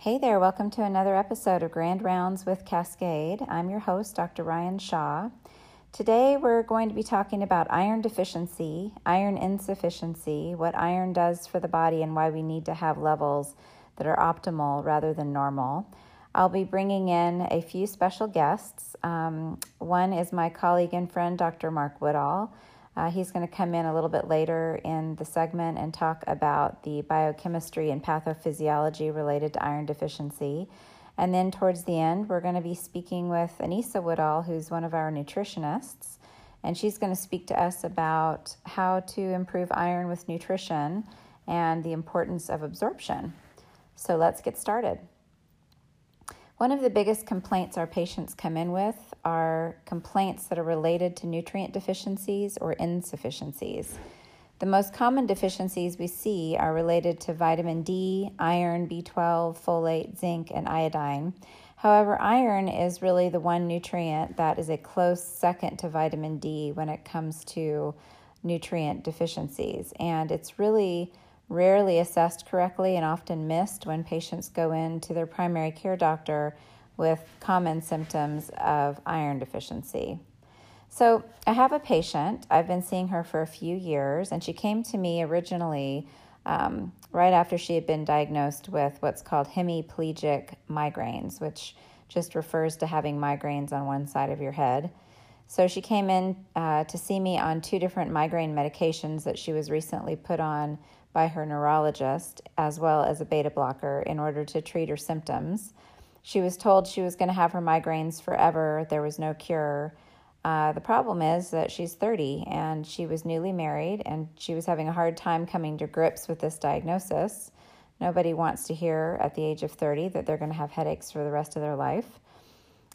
Hey there, welcome to another episode of Grand Rounds with Cascade. I'm your host, Dr. Ryan Shaw. Today we're going to be talking about iron deficiency, iron insufficiency, what iron does for the body, and why we need to have levels that are optimal rather than normal. I'll be bringing in a few special guests. Um, one is my colleague and friend, Dr. Mark Woodall. Uh, he's going to come in a little bit later in the segment and talk about the biochemistry and pathophysiology related to iron deficiency. And then towards the end, we're going to be speaking with Anissa Woodall, who's one of our nutritionists. And she's going to speak to us about how to improve iron with nutrition and the importance of absorption. So let's get started. One of the biggest complaints our patients come in with are complaints that are related to nutrient deficiencies or insufficiencies. The most common deficiencies we see are related to vitamin D, iron, B12, folate, zinc, and iodine. However, iron is really the one nutrient that is a close second to vitamin D when it comes to nutrient deficiencies. And it's really rarely assessed correctly and often missed when patients go in to their primary care doctor with common symptoms of iron deficiency. So, I have a patient. I've been seeing her for a few years, and she came to me originally um, right after she had been diagnosed with what's called hemiplegic migraines, which just refers to having migraines on one side of your head. So, she came in uh, to see me on two different migraine medications that she was recently put on by her neurologist, as well as a beta blocker, in order to treat her symptoms. She was told she was going to have her migraines forever, there was no cure. Uh, the problem is that she's 30 and she was newly married and she was having a hard time coming to grips with this diagnosis. Nobody wants to hear at the age of 30 that they're going to have headaches for the rest of their life.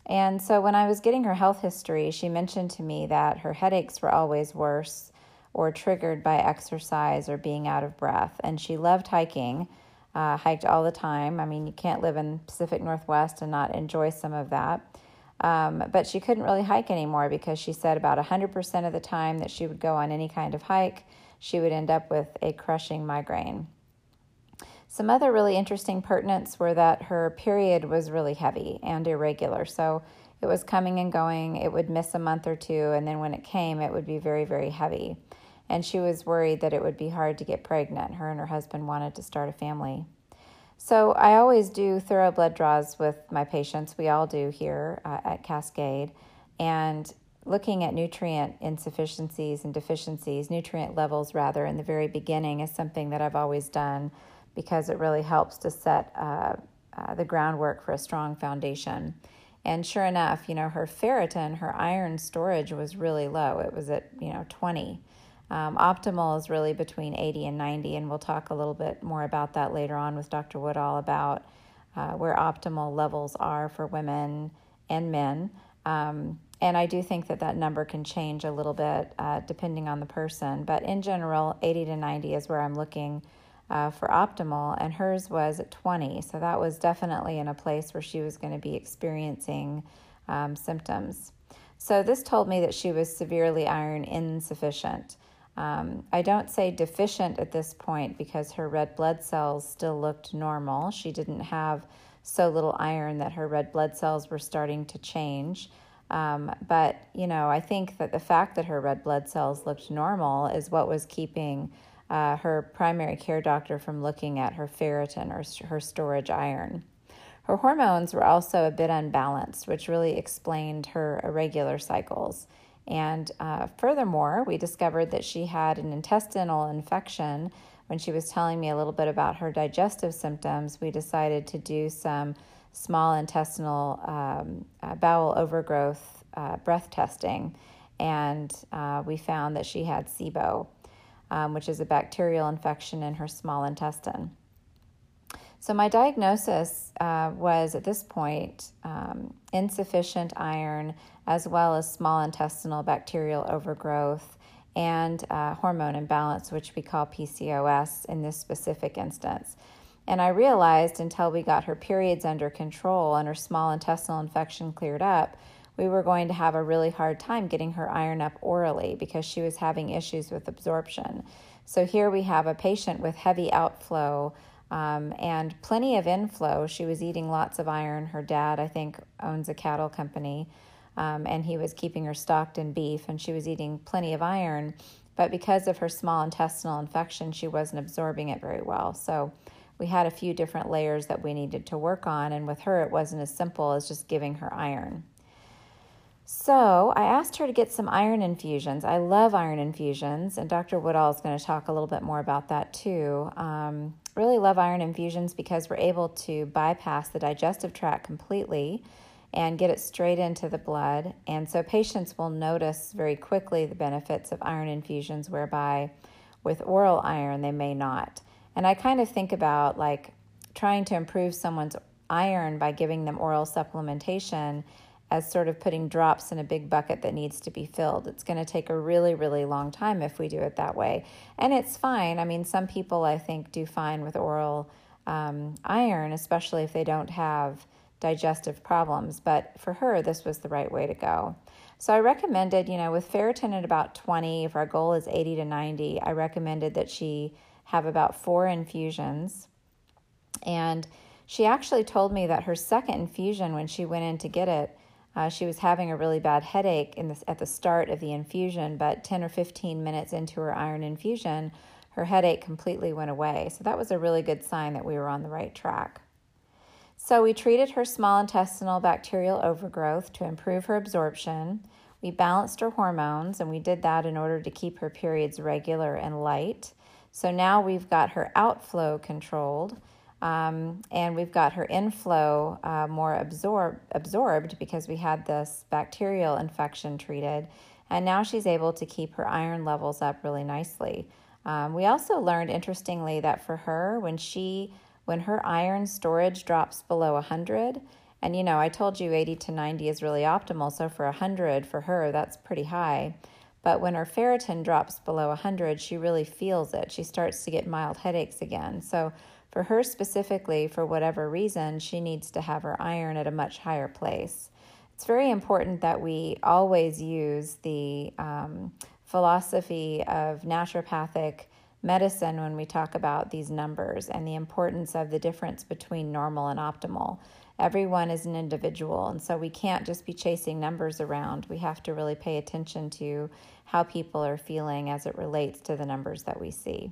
And so when I was getting her health history, she mentioned to me that her headaches were always worse or triggered by exercise or being out of breath. And she loved hiking, uh, hiked all the time. I mean, you can't live in Pacific Northwest and not enjoy some of that. Um, but she couldn't really hike anymore because she said about 100% of the time that she would go on any kind of hike, she would end up with a crushing migraine. Some other really interesting pertinents were that her period was really heavy and irregular. So it was coming and going. It would miss a month or two, and then when it came, it would be very, very heavy. And she was worried that it would be hard to get pregnant. Her and her husband wanted to start a family. So I always do thorough blood draws with my patients. We all do here uh, at Cascade. And looking at nutrient insufficiencies and deficiencies, nutrient levels rather, in the very beginning is something that I've always done because it really helps to set uh, uh, the groundwork for a strong foundation. And sure enough, you know, her ferritin, her iron storage was really low. It was at, you know, 20. Um, optimal is really between 80 and 90, and we'll talk a little bit more about that later on with Dr. Woodall about uh, where optimal levels are for women and men. Um, and I do think that that number can change a little bit uh, depending on the person, but in general, 80 to 90 is where I'm looking uh, for optimal, and hers was at 20. So that was definitely in a place where she was going to be experiencing um, symptoms. So this told me that she was severely iron insufficient. Um, I don't say deficient at this point because her red blood cells still looked normal. She didn't have so little iron that her red blood cells were starting to change. Um, but, you know, I think that the fact that her red blood cells looked normal is what was keeping uh, her primary care doctor from looking at her ferritin or her storage iron. Her hormones were also a bit unbalanced, which really explained her irregular cycles. And uh, furthermore, we discovered that she had an intestinal infection. When she was telling me a little bit about her digestive symptoms, we decided to do some small intestinal um, uh, bowel overgrowth uh, breath testing. And uh, we found that she had SIBO, um, which is a bacterial infection in her small intestine. So, my diagnosis uh, was at this point um, insufficient iron, as well as small intestinal bacterial overgrowth and uh, hormone imbalance, which we call PCOS in this specific instance. And I realized until we got her periods under control and her small intestinal infection cleared up, we were going to have a really hard time getting her iron up orally because she was having issues with absorption. So here we have a patient with heavy outflow um, and plenty of inflow. She was eating lots of iron. Her dad, I think, owns a cattle company, um, and he was keeping her stocked in beef, and she was eating plenty of iron. But because of her small intestinal infection, she wasn't absorbing it very well. So we had a few different layers that we needed to work on, and with her, it wasn't as simple as just giving her iron. So I asked her to get some iron infusions. I love iron infusions, and Dr. Woodall is going to talk a little bit more about that too. Um, really love iron infusions because we're able to bypass the digestive tract completely and get it straight into the blood. And so patients will notice very quickly the benefits of iron infusions, whereby with oral iron, they may not. And I kind of think about like trying to improve someone's iron by giving them oral supplementation as sort of putting drops in a big bucket that needs to be filled. It's going to take a really, really long time if we do it that way. And it's fine. I mean, some people I think do fine with oral um, iron, especially if they don't have digestive problems. But for her, this was the right way to go. So I recommended, you know, with ferritin at about 20, if our goal is 80 to 90, I recommended that she have about four infusions. And she actually told me that her second infusion, when she went in to get it, uh, she was having a really bad headache in this, at the start of the infusion, but 10 or 15 minutes into her iron infusion, her headache completely went away. So that was a really good sign that we were on the right track. So we treated her small intestinal bacterial overgrowth to improve her absorption. We balanced her hormones, and we did that in order to keep her periods regular and light. So now we've got her outflow controlled um, and we've got her inflow uh, more absorb, absorbed because we had this bacterial infection treated. And now she's able to keep her iron levels up really nicely. Um, we also learned, interestingly, that for her, when she when her iron storage drops below 100, and you know, I told you 80 to 90 is really optimal. So for 100 for her, that's pretty high. But when her ferritin drops below 100, she really feels it. She starts to get mild headaches again. So for her specifically, for whatever reason, she needs to have her iron at a much higher place. It's very important that we always use the um, philosophy of naturopathic medicine when we talk about these numbers and the importance of the difference between normal and optimal. Everyone is an individual, and so we can't just be chasing numbers around. We have to really pay attention to how people are feeling as it relates to the numbers that we see.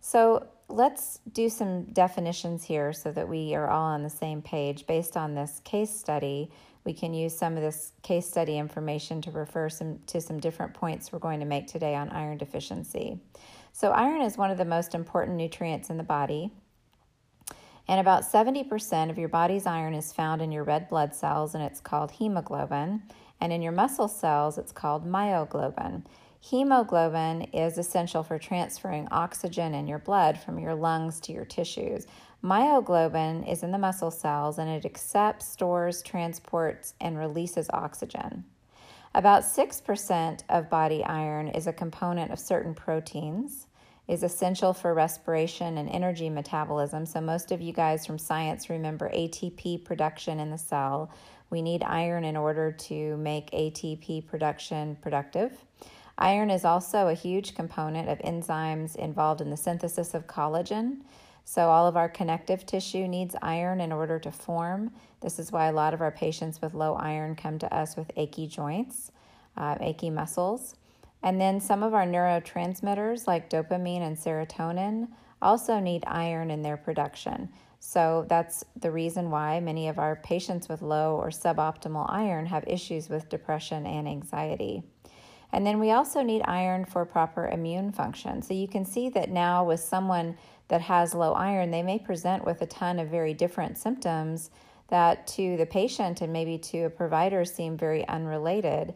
So, let's do some definitions here so that we are all on the same page. Based on this case study, we can use some of this case study information to refer some, to some different points we're going to make today on iron deficiency. So, iron is one of the most important nutrients in the body. And about 70% of your body's iron is found in your red blood cells, and it's called hemoglobin. And in your muscle cells, it's called myoglobin. Hemoglobin is essential for transferring oxygen in your blood from your lungs to your tissues. Myoglobin is in the muscle cells and it accepts, stores, transports, and releases oxygen. About 6% of body iron is a component of certain proteins, is essential for respiration and energy metabolism. So, most of you guys from science remember ATP production in the cell. We need iron in order to make ATP production productive. Iron is also a huge component of enzymes involved in the synthesis of collagen. So, all of our connective tissue needs iron in order to form. This is why a lot of our patients with low iron come to us with achy joints, uh, achy muscles. And then some of our neurotransmitters, like dopamine and serotonin, also need iron in their production. So, that's the reason why many of our patients with low or suboptimal iron have issues with depression and anxiety. And then we also need iron for proper immune function. So you can see that now with someone that has low iron, they may present with a ton of very different symptoms that to the patient and maybe to a provider seem very unrelated.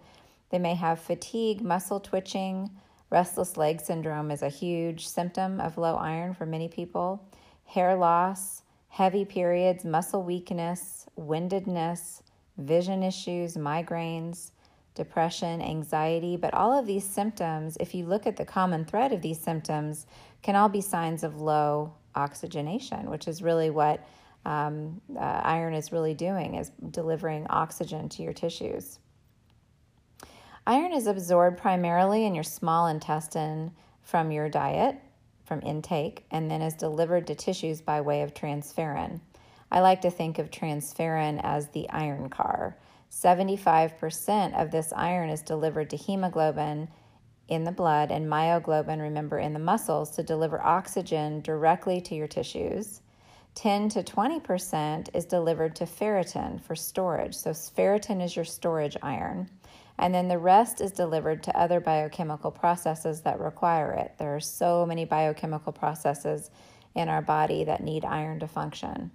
They may have fatigue, muscle twitching, restless leg syndrome is a huge symptom of low iron for many people, hair loss, heavy periods, muscle weakness, windedness, vision issues, migraines depression, anxiety, but all of these symptoms, if you look at the common thread of these symptoms, can all be signs of low oxygenation, which is really what um, uh, iron is really doing, is delivering oxygen to your tissues. Iron is absorbed primarily in your small intestine from your diet. from intake and then is delivered to tissues by way of transferrin. I like to think of transferrin as the iron car. 75% of this iron is delivered to hemoglobin in the blood and myoglobin, remember, in the muscles to deliver oxygen directly to your tissues. 10 to 20% is delivered to ferritin for storage. So, ferritin is your storage iron. And then the rest is delivered to other biochemical processes that require it. There are so many biochemical processes in our body that need iron to function.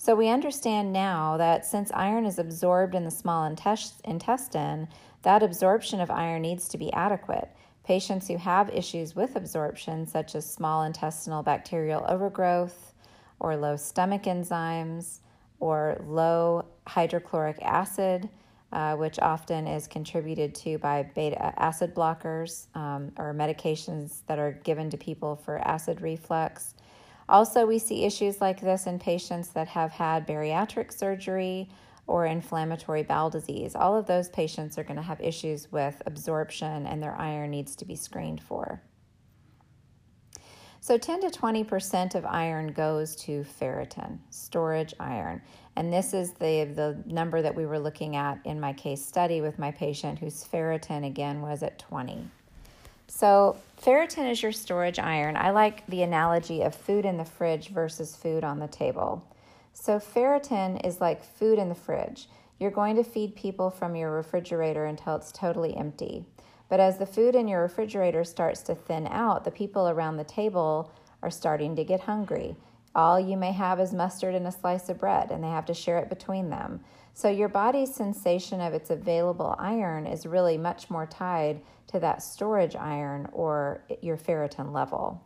So we understand now that since iron is absorbed in the small intestine, that absorption of iron needs to be adequate. Patients who have issues with absorption, such as small intestinal bacterial overgrowth, or low stomach enzymes, or low hydrochloric acid, uh, which often is contributed to by beta acid blockers um, or medications that are given to people for acid reflux also, we see issues like this in patients that have had bariatric surgery or inflammatory bowel disease. All of those patients are going to have issues with absorption and their iron needs to be screened for. So 10 to 20% of iron goes to ferritin, storage iron. And this is the, the number that we were looking at in my case study with my patient whose ferritin again was at 20. So, ferritin is your storage iron. I like the analogy of food in the fridge versus food on the table. So, ferritin is like food in the fridge. You're going to feed people from your refrigerator until it's totally empty. But as the food in your refrigerator starts to thin out, the people around the table are starting to get hungry. All you may have is mustard and a slice of bread, and they have to share it between them. So, your body's sensation of its available iron is really much more tied to that storage iron or your ferritin level.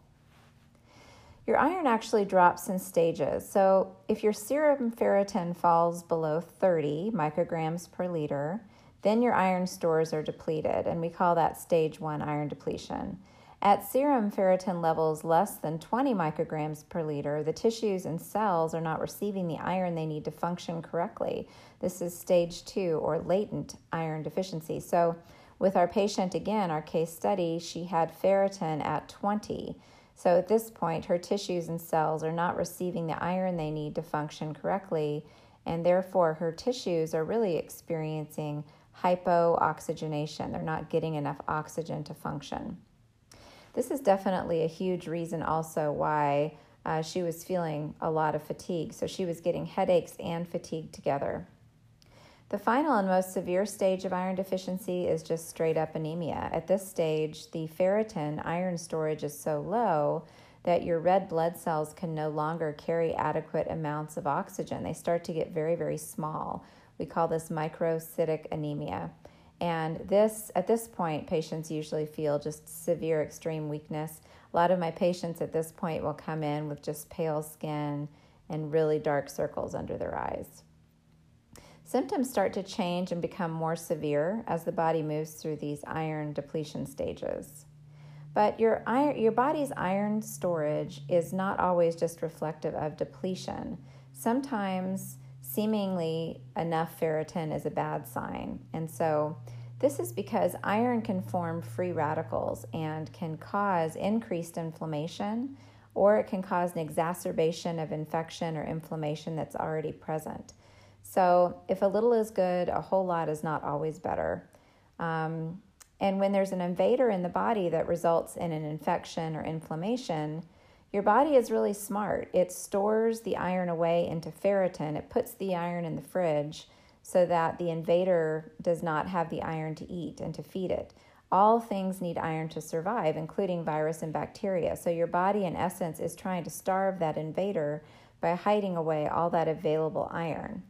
Your iron actually drops in stages. So, if your serum ferritin falls below 30 micrograms per liter, then your iron stores are depleted, and we call that stage one iron depletion. At serum ferritin levels less than 20 micrograms per liter, the tissues and cells are not receiving the iron they need to function correctly. This is stage two or latent iron deficiency. So, with our patient, again, our case study, she had ferritin at 20. So at this point, her tissues and cells are not receiving the iron they need to function correctly, and therefore her tissues are really experiencing hypooxygenation. They're not getting enough oxygen to function. This is definitely a huge reason, also, why uh, she was feeling a lot of fatigue. So she was getting headaches and fatigue together. The final and most severe stage of iron deficiency is just straight up anemia. At this stage, the ferritin iron storage is so low that your red blood cells can no longer carry adequate amounts of oxygen. They start to get very, very small. We call this microcytic anemia. And this at this point, patients usually feel just severe extreme weakness. A lot of my patients at this point will come in with just pale skin and really dark circles under their eyes. Symptoms start to change and become more severe as the body moves through these iron depletion stages. But your, iron, your body's iron storage is not always just reflective of depletion. Sometimes, seemingly enough ferritin is a bad sign. And so, this is because iron can form free radicals and can cause increased inflammation, or it can cause an exacerbation of infection or inflammation that's already present. So, if a little is good, a whole lot is not always better. Um, and when there's an invader in the body that results in an infection or inflammation, your body is really smart. It stores the iron away into ferritin, it puts the iron in the fridge so that the invader does not have the iron to eat and to feed it. All things need iron to survive, including virus and bacteria. So, your body, in essence, is trying to starve that invader by hiding away all that available iron.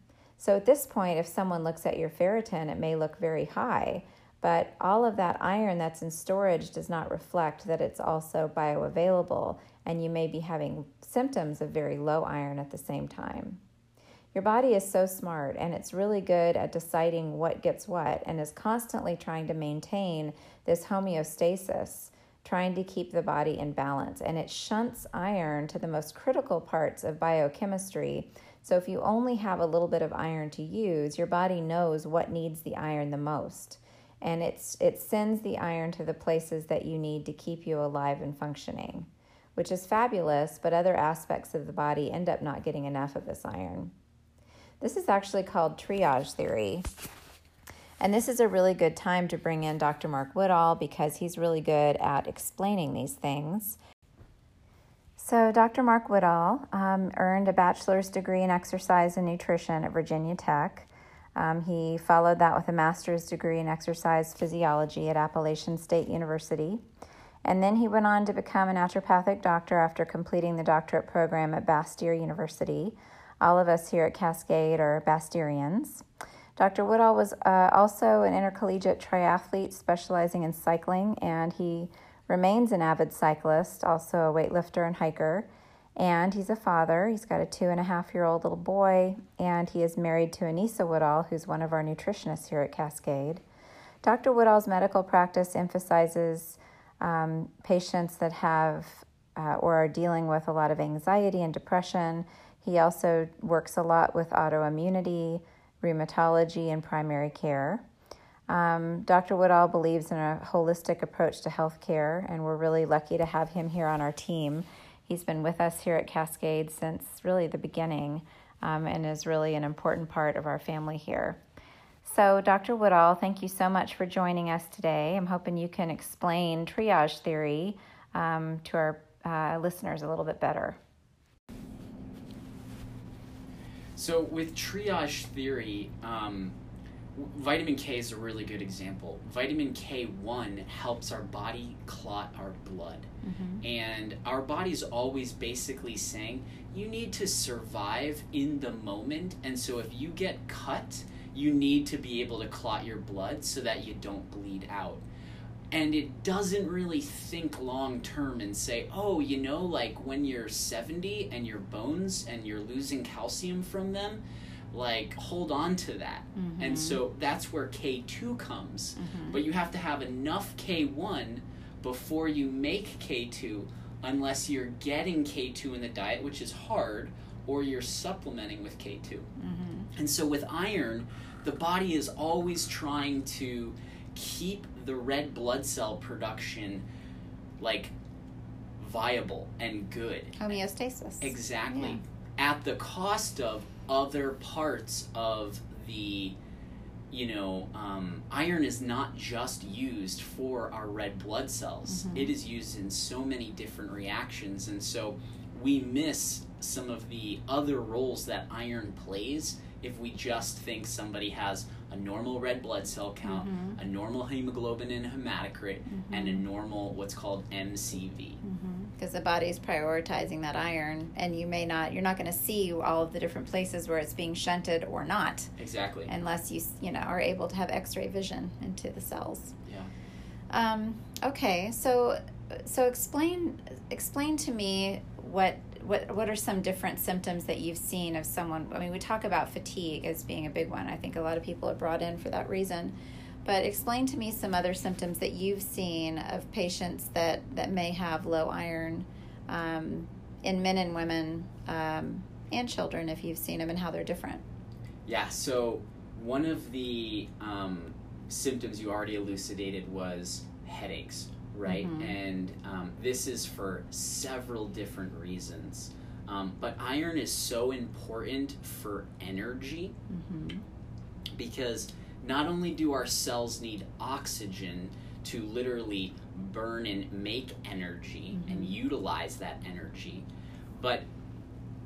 So at this point, if someone looks at your ferritin, it may look very high, but all of that iron that's in storage does not reflect that it's also bioavailable, and you may be having symptoms of very low iron at the same time. Your body is so smart and it's really good at deciding what gets what and is constantly trying to maintain this homeostasis, trying to keep the body in balance. And it shunts iron to the most critical parts of biochemistry so if you only have a little bit of iron to use, your body knows what needs the iron the most. And it's, it sends the iron to the places that you need to keep you alive and functioning. Which is fabulous, but other aspects of the body end up not getting enough of this iron. This is actually called triage theory. And this is a really good time to bring in Dr. Mark Woodall because he's really good at explaining these things. So, Dr. Mark Woodall um, earned a bachelor's degree in exercise and nutrition at Virginia Tech. Um, he followed that with a master's degree in exercise physiology at Appalachian State University. And then he went on to become a naturopathic doctor after completing the doctorate program at Bastyr University. All of us here at Cascade are Bastyrians. Dr. Woodall was uh, also an intercollegiate triathlete specializing in cycling, and he remains an avid cyclist, also a weightlifter and hiker. And he's a father. He's got a two and a half year old little boy, and he is married to Anissa Woodall, who's one of our nutritionists here at Cascade. Dr. Woodall's medical practice emphasizes um, patients that have uh, or are dealing with a lot of anxiety and depression. He also works a lot with autoimmunity, rheumatology, and primary care. Um, Dr. Woodall believes in a holistic approach to healthcare, and we're really lucky to have him here on our team. He's been with us here at Cascade since really the beginning um, and is really an important part of our family here. So, Dr. Woodall, thank you so much for joining us today. I'm hoping you can explain triage theory um, to our uh, listeners a little bit better. So, with triage theory, um, vitamin K is a really good example. Vitamin K1 helps our body clot our blood. Mm-hmm. And our body's always basically saying, you need to survive in the moment. And so, if you get cut, you need to be able to clot your blood so that you don't bleed out and it doesn't really think long term and say, oh, you know, like when you're 70 and your bones and you're losing calcium from them, like hold on to that. Mm-hmm. And so that's where K2 comes. Mm-hmm. But you have to have enough K1 before you make K2 unless you're getting K2 in the diet, which is hard, or you're supplementing with K2. Mm-hmm. And so with iron, the body is always trying to keep the red blood cell production like viable and good. Homeostasis. Exactly. Yeah. At the cost of other parts of the you know, um, iron is not just used for our red blood cells. Mm-hmm. It is used in so many different reactions. And so we miss some of the other roles that iron plays if we just think somebody has a normal red blood cell count, mm-hmm. a normal hemoglobin and hematocrit, mm-hmm. and a normal what's called MCV. Because mm-hmm. the body's prioritizing that iron, and you may not, you're not going to see all of the different places where it's being shunted or not. Exactly. Unless you, you know, are able to have X-ray vision into the cells. Yeah. Um, okay, so so explain explain to me what what what are some different symptoms that you've seen of someone i mean we talk about fatigue as being a big one. I think a lot of people are brought in for that reason. But explain to me some other symptoms that you've seen of patients that that may have low iron um, in men and women um, and children if you've seen them and how they're different. Yeah so one of the um, symptoms you already elucidated was headaches right? Mm-hmm. And um, this is for several different reasons. Um, but iron is so important for energy mm-hmm. because not only do our cells need oxygen to literally burn and make energy mm-hmm. and utilize that energy, but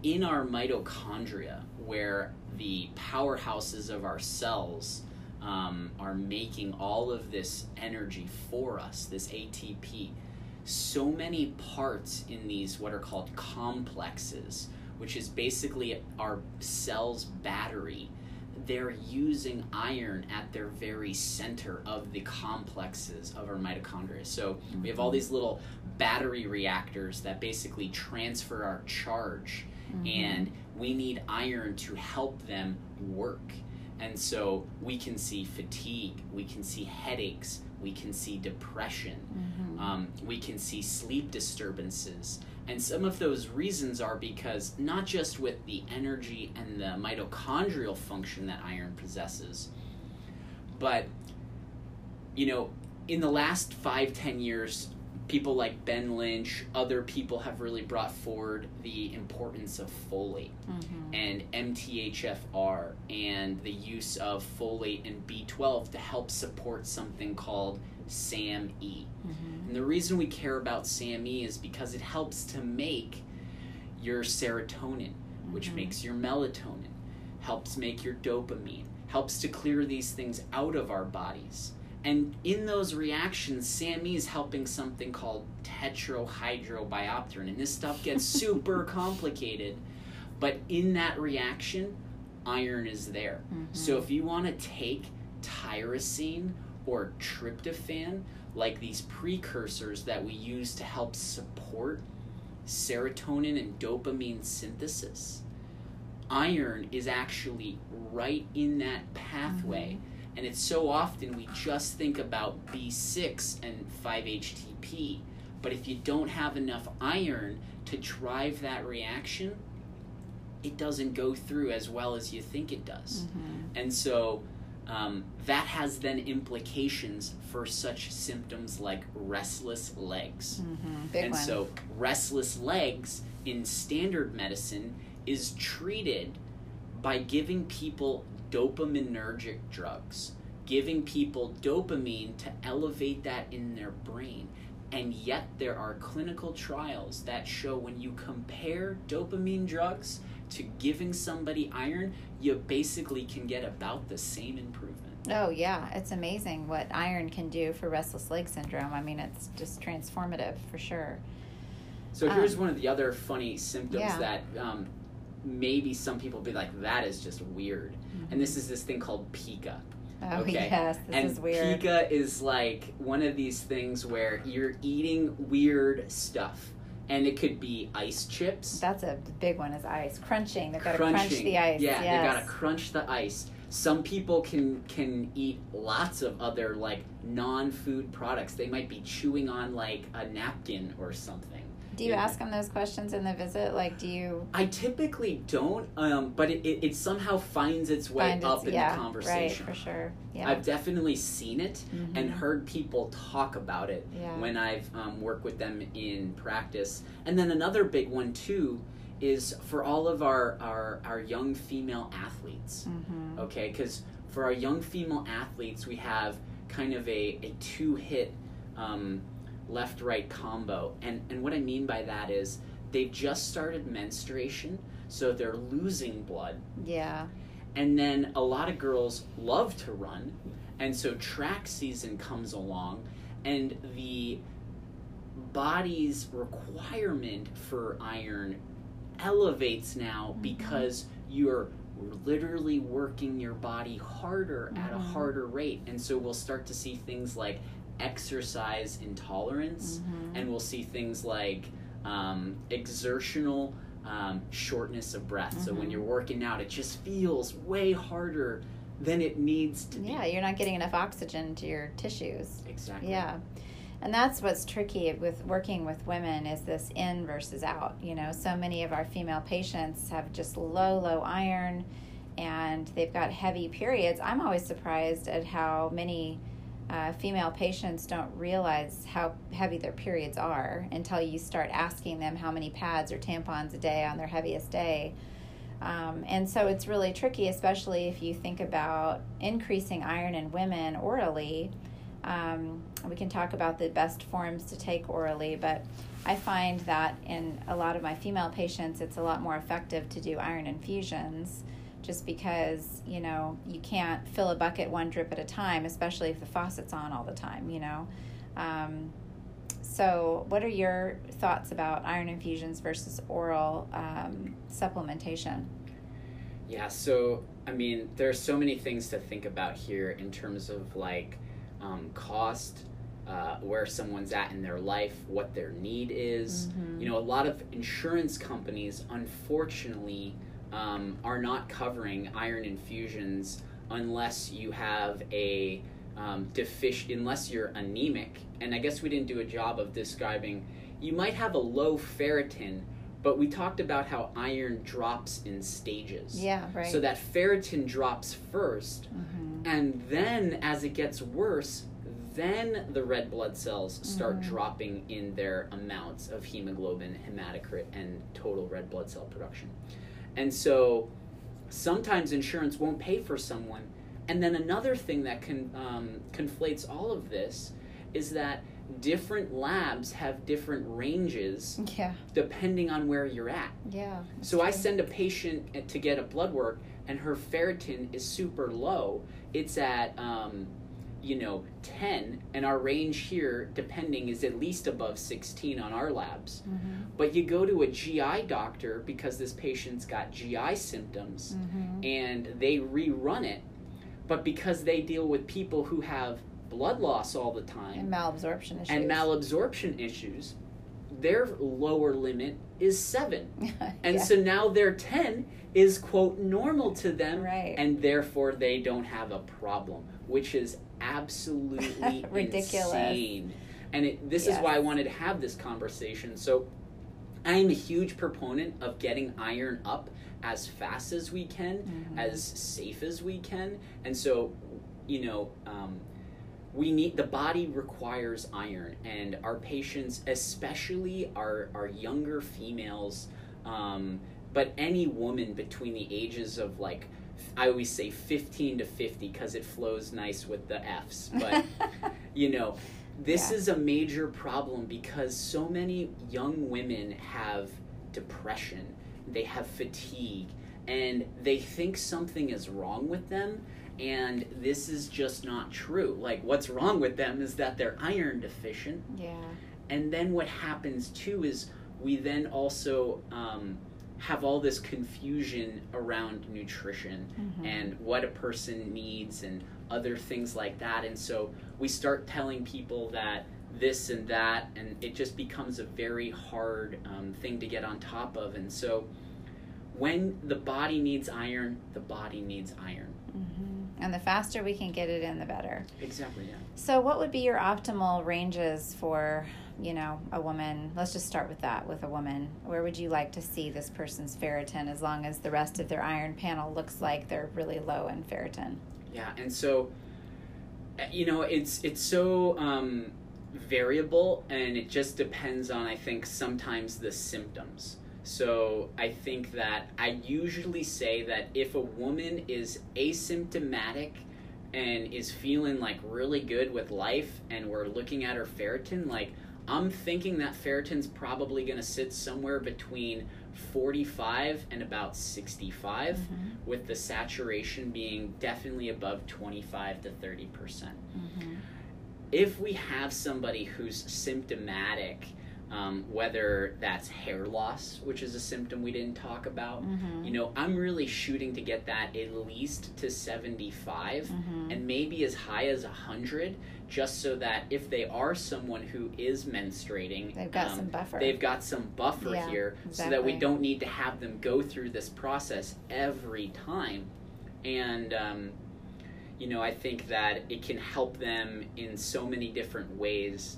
in our mitochondria, where the powerhouses of our cells um, are making all of this energy for us, this ATP. So many parts in these, what are called complexes, which is basically our cell's battery. They're using iron at their very center of the complexes of our mitochondria. So we have all these little battery reactors that basically transfer our charge, mm-hmm. and we need iron to help them work and so we can see fatigue, we can see headaches, we can see depression, mm-hmm. um, we can see sleep disturbances. And some of those reasons are because not just with the energy and the mitochondrial function that iron possesses, but, you know, in the last five, ten years, people like Ben Lynch, other people have really brought forward the importance of folate Mm-hmm. and MTHFR and the use of folate and B12 to help support something called SAMe. Mm-hmm. And the reason we care about SAMe is because it helps to make your serotonin, which Mhm. makes your melatonin, helps make your dopamine, helps to clear these things out of our bodies. And in those reactions, SAMe is helping something called tetrahydrobiopterin. And this stuff gets super complicated. But in that reaction, iron is there. Mm-hmm. So if you want to take tyrosine or tryptophan, like these precursors that we use to help support serotonin and dopamine synthesis, iron is actually right in that pathway. Mm-hmm. And it's so often we just think about B6 and 5-HTP. But if you don't have enough iron to drive that reaction, it doesn't go through as well as you think it does. Mm-hmm. And so um, that has then implications for such symptoms like restless legs. Mm-hmm. Big and one. so, restless legs in standard medicine is treated by giving people dopaminergic drugs, giving people dopamine to elevate that in their brain. And yet, there are clinical trials that show when you compare dopamine drugs to giving somebody iron, you basically can get about the same improvement. Oh yeah, it's amazing what iron can do for restless leg syndrome. I mean, it's just transformative for sure. So here's Um, one of the other funny symptoms yeah. that um, maybe some people be like, that is just weird. Mm-hmm. And this is this thing called pica. Oh Okay. yes, this and is weird. pica is like one of these things where you're eating weird stuff. And it could be ice chips. That's a big one. Is ice crunching? They've got to crunch the ice. Yeah, yes. they gotta crunch the ice. Some people can can eat lots of other like non-food products. They might be chewing on like a napkin or something. Do you ask them those questions in the visit? Like, do you I typically don't, um, but it, it, it somehow finds its way find up it's in yeah, the conversation. right for sure? Yeah. I've definitely seen it and Mhm. heard people talk about it Yeah. when I've um, worked with them in practice. And then another big one too is for all of our our, our young female athletes. Mhm. Okay, because for our young female athletes, we have kind of a, a two hit um, left right combo. And, and what I mean by that is they've just started menstruation, so they're losing blood. Yeah. And then a lot of girls love to run, and so track season comes along, and the body's requirement for iron elevates now Mhm. because you're literally working your body harder at a Mhm. harder rate. And so we'll start to see things like exercise intolerance, Mhm. and we'll see things like um, exertional um, shortness of breath. So when Mhm. you're working out, it just feels way harder than it needs to be. Yeah, you're not getting enough oxygen to your tissues. Exactly. Yeah. And that's what's tricky with working with women is this in versus out. You know, so many of our female patients have just low, low iron and they've got heavy periods. I'm always surprised at how many uh, female patients don't realize how heavy their periods are until you start asking them how many pads or tampons a day on their heaviest day. Um, and so it's really tricky, especially if you think about increasing iron in women orally. Um, we can talk about the best forms to take orally, but I find that in a lot of my female patients, it's a lot more effective to do iron infusions just because, you know, you can't fill a bucket one drip at a time, especially if the faucet's on all the time, you know. Um, so, what are your thoughts about iron infusions versus oral um, supplementation? Yeah, so I mean, there are so many things to think about here in terms of like um, cost, uh, where someone's at in their life, what their need is. Mhm. You know, a lot of insurance companies, unfortunately, um, are not covering iron infusions unless you have a um, defic- unless you're anemic. And I guess we didn't do a job of describing. You might have a low ferritin, but we talked about how iron drops in stages. Yeah, right. So that ferritin drops first, Mhm. and then as it gets worse, then the red blood cells start dropping in their amounts of hemoglobin, hematocrit, and total red blood cell production. And so sometimes insurance won't pay for someone. And then another thing that can um, conflates all of this is that different labs have different ranges Yeah. depending on where you're at. Yeah. So I send a patient to get a blood work, and her ferritin is super low. It's at, um, you know, 10, and our range here, depending, is at least above 16 on our labs. Mm-hmm. But you go to a GI doctor because this patient's got GI symptoms, Mm-hmm. and they rerun it. But because they deal with people who have blood loss all the time, And malabsorption issues. and malabsorption issues, their lower limit is seven. And Yeah. so now their 10 is, quote, normal to them. Right. And therefore they don't have a problem, which is absolutely Ridiculous. insane. And it, this is why I wanted to have this conversation. So I am a huge proponent of getting iron up as fast as we can, Mhm. as safe as we can. And so, you know, um, we need the body requires iron and our patients especially our our younger females um, but any woman between the ages of like i always say 15 to 50 because it flows nice with the f's but you know this Yeah. is a major problem because so many young women have depression they have fatigue and they think something is wrong with them and this is just not true like what's wrong with them is that they're iron deficient yeah. and then what happens too is we then also um, have all this confusion around nutrition Mhm. and what a person needs and other things like that. And so we start telling people that this and that and it just becomes a very hard um, thing to get on top of. And so when the body needs iron the body needs iron And the faster we can get it in, the better. exactly yeah So, what would be your optimal ranges for, you know, a woman? Let's just start with that with a woman. Where would you like to see this person's ferritin as long as the rest of their iron panel looks like they're really low in ferritin? Yeah, and so uh, you know, it's it's so um, variable, and it just depends on I think sometimes the symptoms. So I think that I usually say that if a woman is asymptomatic and is feeling like really good with life, and we're looking at her ferritin, like I'm thinking that ferritin's probably going to sit somewhere between 45 and about 65 with the saturation being definitely above 25 to 30 percent. Mm-hmm. If we have somebody who's symptomatic, um, whether that's hair loss, which is a symptom we didn't talk about, Mm-hmm. you know, I'm really shooting to get that at least to 75 Mm-hmm. and maybe as high as 100, just so that if they are someone who is menstruating, They've got um, some buffer. they've got some buffer Yeah, here so that we don't need to have them go through this process every time and um, you know i think that it can help them in so many different ways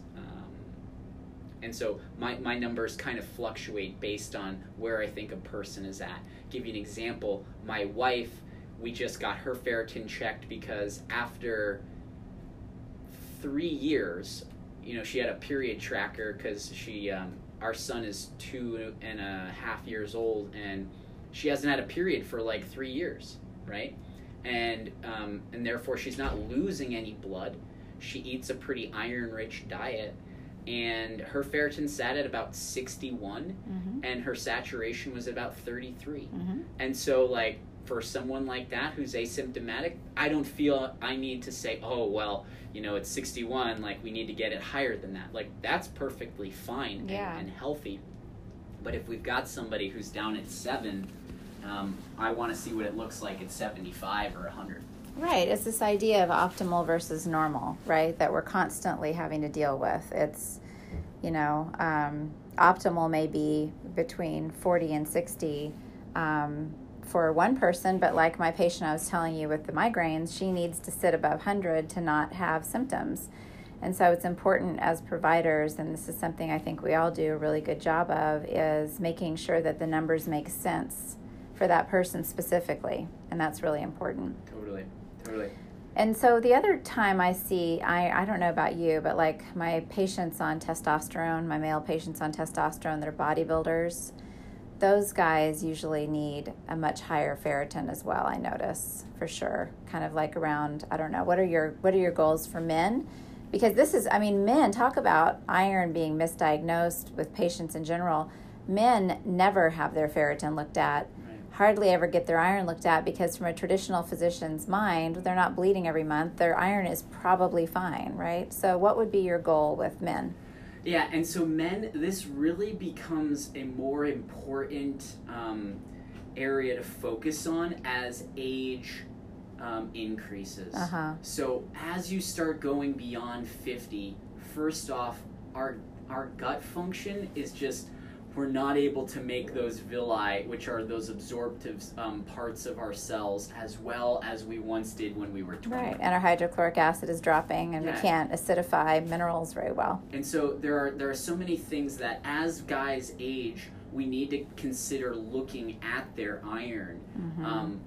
and so my, my numbers kind of fluctuate based on where i think a person is at. Give you an example my wife we just got her ferritin checked because after three years you know she had a period tracker because she um, our son is two and a half years old and she hasn't had a period for like three years right? And um, and therefore she's not losing any blood. She eats a pretty iron rich diet and her ferritin sat at about 61 Mm-hmm. and her saturation was about 33 Mm-hmm. and so, like, for someone like that who's asymptomatic, I don't feel I need to say, oh, well, you know, it's 61, like, we need to get it higher than that. Like, that's perfectly fine and, Yeah. and healthy. But if we've got somebody who's down at seven, um, I want to see what it looks like at 75 or 100. Right. It's this idea of optimal versus normal, right? That we're constantly having to deal with. It's, you know, um, optimal may be between 40 and 60 um, for one person, but like my patient I was telling you with the migraines, she needs to sit above 100 to not have symptoms. And so it's important as providers, and this is something I think we all do a really good job of, is making sure that the numbers make sense for that person specifically. And that's really important. Totally. And so the other time I see, I, I don't know about you, but like my patients on testosterone, my male patients on testosterone, they're bodybuilders. Those guys usually need a much higher ferritin as well. I notice for sure, kind of like around. I don't know. What are your What are your goals for men? Because this is, I mean, men talk about iron being misdiagnosed with patients in general. Men never have their ferritin looked at hardly ever get their iron looked at because from a traditional physician's mind they're not bleeding every month. Their iron is probably fine right? So what would be your goal with men? Yeah and so men this really becomes a more important um, area to focus on as age um, increases. Uh-huh. so as you start going beyond 50 first off our our gut function is just we're not able to make those villi, which are those absorptive um, parts of our cells, as well as we once did when we were 20. Right, and our hydrochloric acid is dropping, and Yeah. we can't acidify minerals very well. And so there are there are so many things that as guys age, we need to consider looking at their iron. Mhm. Um,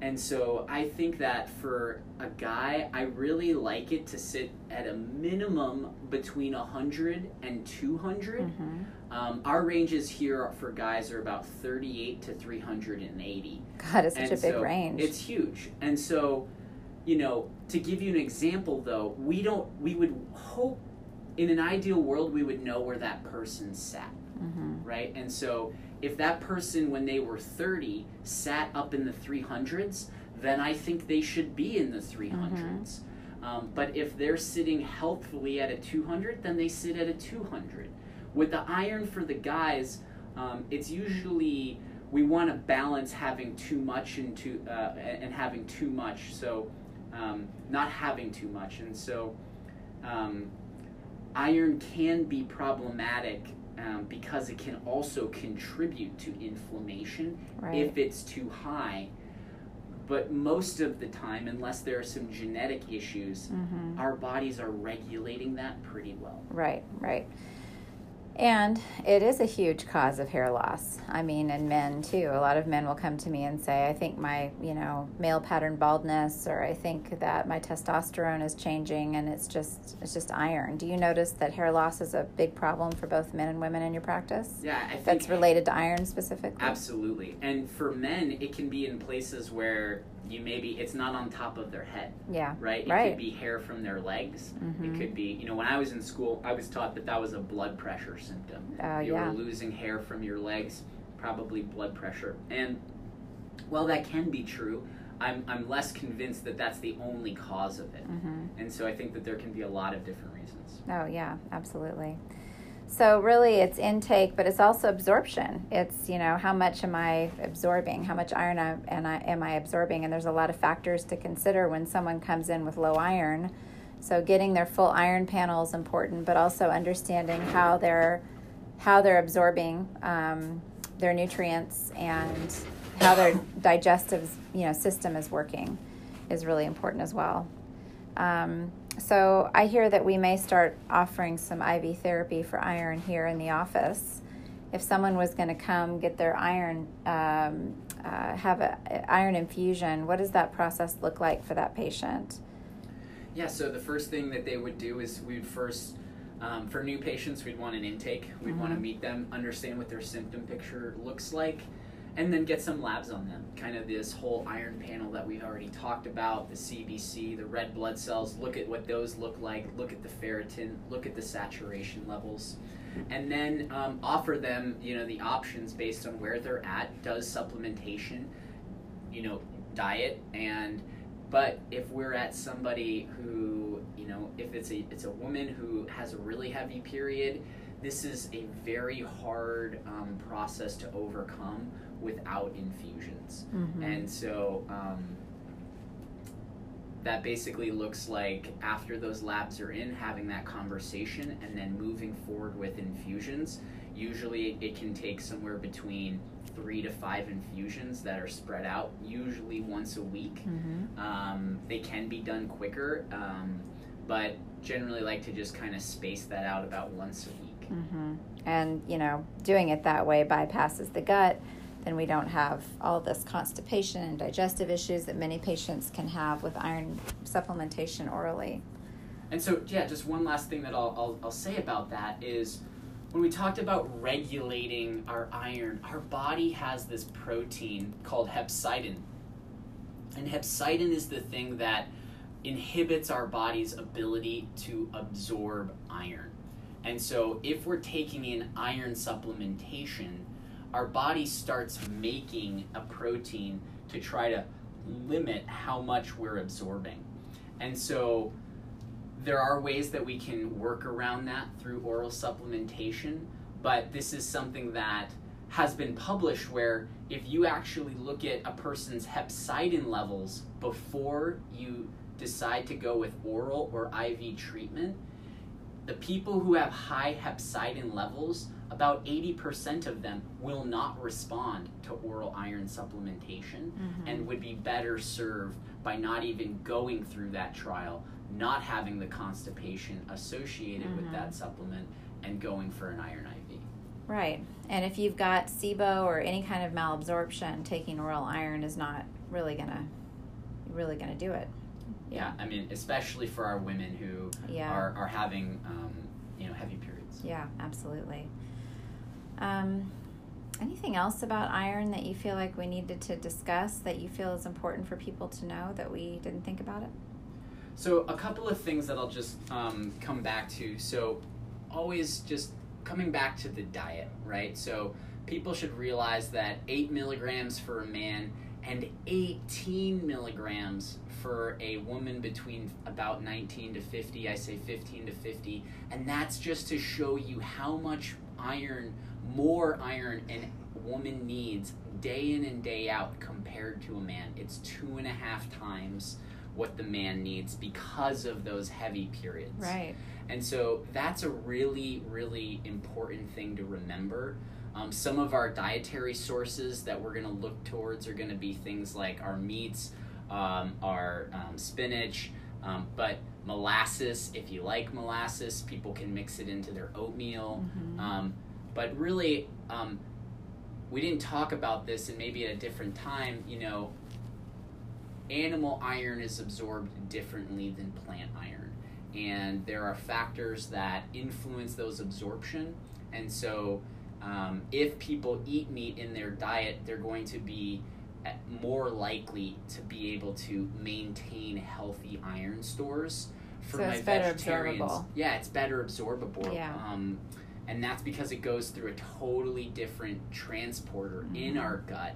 and so I think that for a guy, I really like it to sit at a minimum between 100 and 200. Mhm. Um, our ranges here for guys are about 38 to 380. God, it's such and a big so range. It's huge. And so, you know, to give you an example though, we don't, we would hope in an ideal world we would know where that person sat, Mhm. right? And so if that person when they were 30 sat up in the 300s, then I think they should be in the 300s. Um, but if they're sitting healthfully at a 200, then they sit at a 200. With the iron for the guys, um, it's usually we want to balance having too much and too uh, and having too much. So um, not having too much, and so um, iron can be problematic um, because it can also contribute to inflammation right. if it's too high. But most of the time, unless there are some genetic issues, Mhm. our bodies are regulating that pretty well. Right, right. And it is a huge cause of hair loss. I mean, in men too. A lot of men will come to me and say, I think my, you know, male pattern baldness or I think that my testosterone is changing and it's just it's just iron. Do you notice that hair loss is a big problem for both men and women in your practice? Yeah, I think That's related to iron specifically? absolutely. And for men, it can be in places where you maybe it's not on top of their head, Yeah. right? It Right. could be hair from their legs. Mhm. It could be, you know, when I was in school, I was taught that that was a blood pressure symptom. Oh, you yeah. were losing hair from your legs, probably blood pressure. And while that can be true, I'm, I'm less convinced that that's the only cause of it. Mhm. And so I think that there can be a lot of different reasons. Oh, yeah, absolutely. So, really, it's intake, but it's also absorption. It's, you know, how much am I absorbing? How much iron I, and I, am I absorbing? And there's a lot of factors to consider when someone comes in with low iron. So, getting their full iron panel is important, but also understanding how they're how they're absorbing um, their nutrients and how their digestive you know system is working is really important as well. Um, so I hear that we may start offering some IV therapy for iron here in the office. If someone was going to come get their iron, um, uh, have an iron infusion, what does that process look like for that patient? Yeah, so the first thing that they would do is we'd first, um, for new patients, we'd want an intake. We'd want to meet them, understand what their symptom picture looks like, and then get some labs on them. Kind of this whole iron panel that we've already talked about the CBC, the red blood cells, look at what those look like, look at the ferritin, look at the saturation levels. And then um, offer them, you know, the options based on where they're at. Does supplementation, you know, diet and but if we're at somebody who you know if it's a it's a woman who has a really heavy period this is a very hard um, process to overcome without infusions Mhm. and so um, that basically looks like after those labs are in having that conversation and then moving forward with infusions usually it can take somewhere between three to five infusions that are spread out usually once a week Mhm. um, they can be done quicker, um, but generally like to just kind of space that out about once a week. Mhm. And you know, doing it that way bypasses the gut, then we don't have all this constipation and digestive issues that many patients can have with iron supplementation orally. And so, yeah, just one last thing that I'll, I'll, I'll say about that is when we talked about regulating our iron, our body has this protein called hepcidin. And hepcidin is the thing that inhibits our body's ability to absorb iron. And so, if we're taking in iron supplementation, our body starts making a protein to try to limit how much we're absorbing. And so, there are ways that we can work around that through oral supplementation, but this is something that has been published where if you actually look at a person's hepcidin levels before you decide to go with oral or IV treatment, the people who have high hepcidin levels, about 80% of them will not respond to oral iron supplementation mm-hmm. and would be better served by not even going through that trial, not having the constipation associated mm-hmm. with that supplement, and going for an iron IV. Right. And if you've got SIBO or any kind of malabsorption, taking oral iron is not really going to really going to do it. Yeah, I mean, especially for our women who yeah. are, are having, um, you know, heavy periods. Yeah, absolutely. Um, anything else about iron that you feel like we needed to discuss that you feel is important for people to know that we didn't think about it? So, a couple of things that I'll just um, come back to. So, always just coming back to the diet, right? So, people should realize that eight milligrams for a man and 18 milligrams for a woman between about 19 to 50. I say 15 to 50. And that's just to show you how much iron, more iron, an woman needs day in and day out compared to a man. It's two and a half times what the man needs because of those heavy periods. Right. And so that's a really, really important thing to remember. Um, some of our dietary sources that we're going to look towards are going to be things like our meats, um, our um, spinach, um, but molasses, if you like molasses, people can mix it into their oatmeal. Mm-hmm. But really, um, we didn't talk about this, and maybe at a different time, you know, animal iron is absorbed differently than plant iron. And there are factors that influence those absorption. And so, um, if people eat meat in their diet, they're going to be eh, more likely to be able to maintain healthy iron stores. For so my vegetarians, yeah, it's better absorbable. Yeah. Um, and that's because it goes through a totally different transporter mm-hmm. in our gut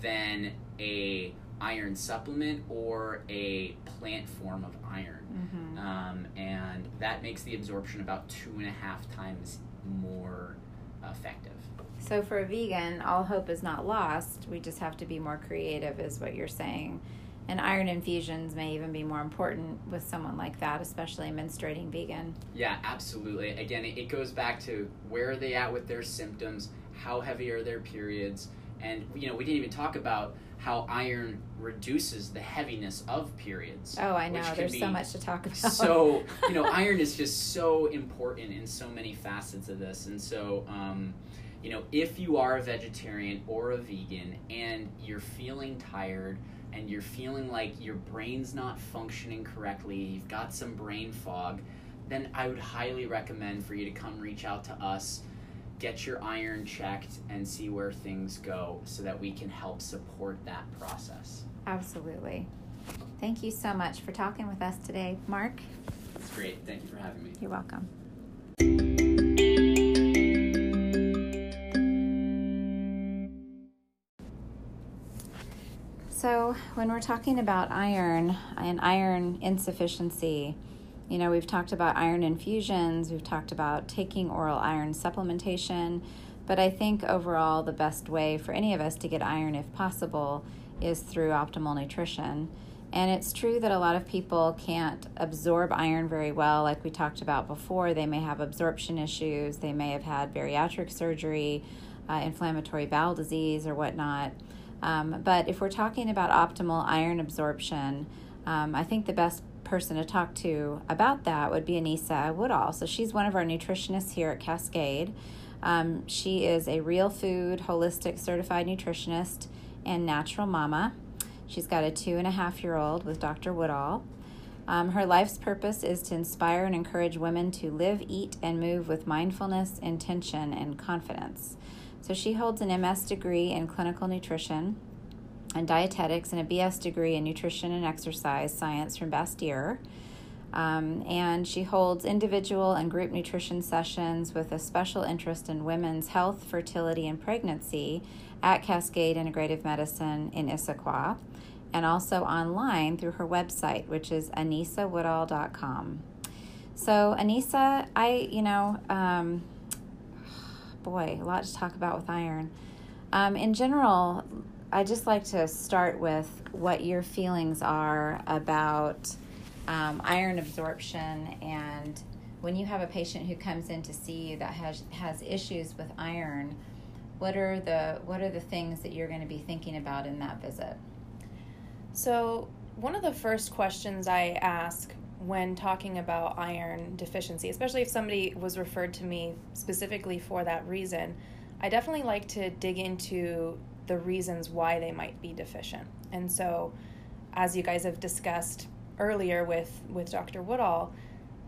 than a iron supplement or a plant form of iron. Mm-hmm. Um, and that makes the absorption about two and a half times more effective. So for a vegan, all hope is not lost. We just have to be more creative, is what you're saying. And iron infusions may even be more important with someone like that, especially a menstruating vegan. Yeah, absolutely. Again, it goes back to where are they at with their symptoms, how heavy are their periods, and you know we didn't even talk about how iron reduces the heaviness of periods. Oh, I know. There's so much to talk about. So, you know, iron is just so important in so many facets of this. And so, um, you know, if you are a vegetarian or a vegan and you're feeling tired and you're feeling like your brain's not functioning correctly, you've got some brain fog, then I would highly recommend for you to come reach out to us get your iron checked and see where things go so that we can help support that process. Absolutely. Thank you so much for talking with us today, Mark. It's great. Thank you for having me. You're welcome. So, when we're talking about iron and iron insufficiency, you know, we've talked about iron infusions, we've talked about taking oral iron supplementation, but I think overall the best way for any of us to get iron, if possible, is through optimal nutrition. And it's true that a lot of people can't absorb iron very well, like we talked about before. They may have absorption issues, they may have had bariatric surgery, uh, inflammatory bowel disease, or whatnot. Um, but if we're talking about optimal iron absorption, um, I think the best person to talk to about that would be Anissa Woodall. So she's one of our nutritionists here at Cascade. Um, she is a real food, holistic certified nutritionist and natural mama. She's got a two and a half year old with Dr. Woodall. Um, her life's purpose is to inspire and encourage women to live, eat, and move with mindfulness, intention, and confidence. So she holds an MS degree in clinical nutrition and dietetics and a BS degree in nutrition and exercise science from Bastyr. Um, and she holds individual and group nutrition sessions with a special interest in women's health, fertility, and pregnancy at Cascade Integrative Medicine in Issaquah and also online through her website, which is anisawoodall.com. So, Anisa, I, you know, um, boy, a lot to talk about with iron. Um, in general, I just like to start with what your feelings are about um, iron absorption and when you have a patient who comes in to see you that has has issues with iron what are the what are the things that you're going to be thinking about in that visit so, one of the first questions I ask when talking about iron deficiency, especially if somebody was referred to me specifically for that reason, I definitely like to dig into the reasons why they might be deficient. And so, as you guys have discussed earlier with, with Dr. Woodall,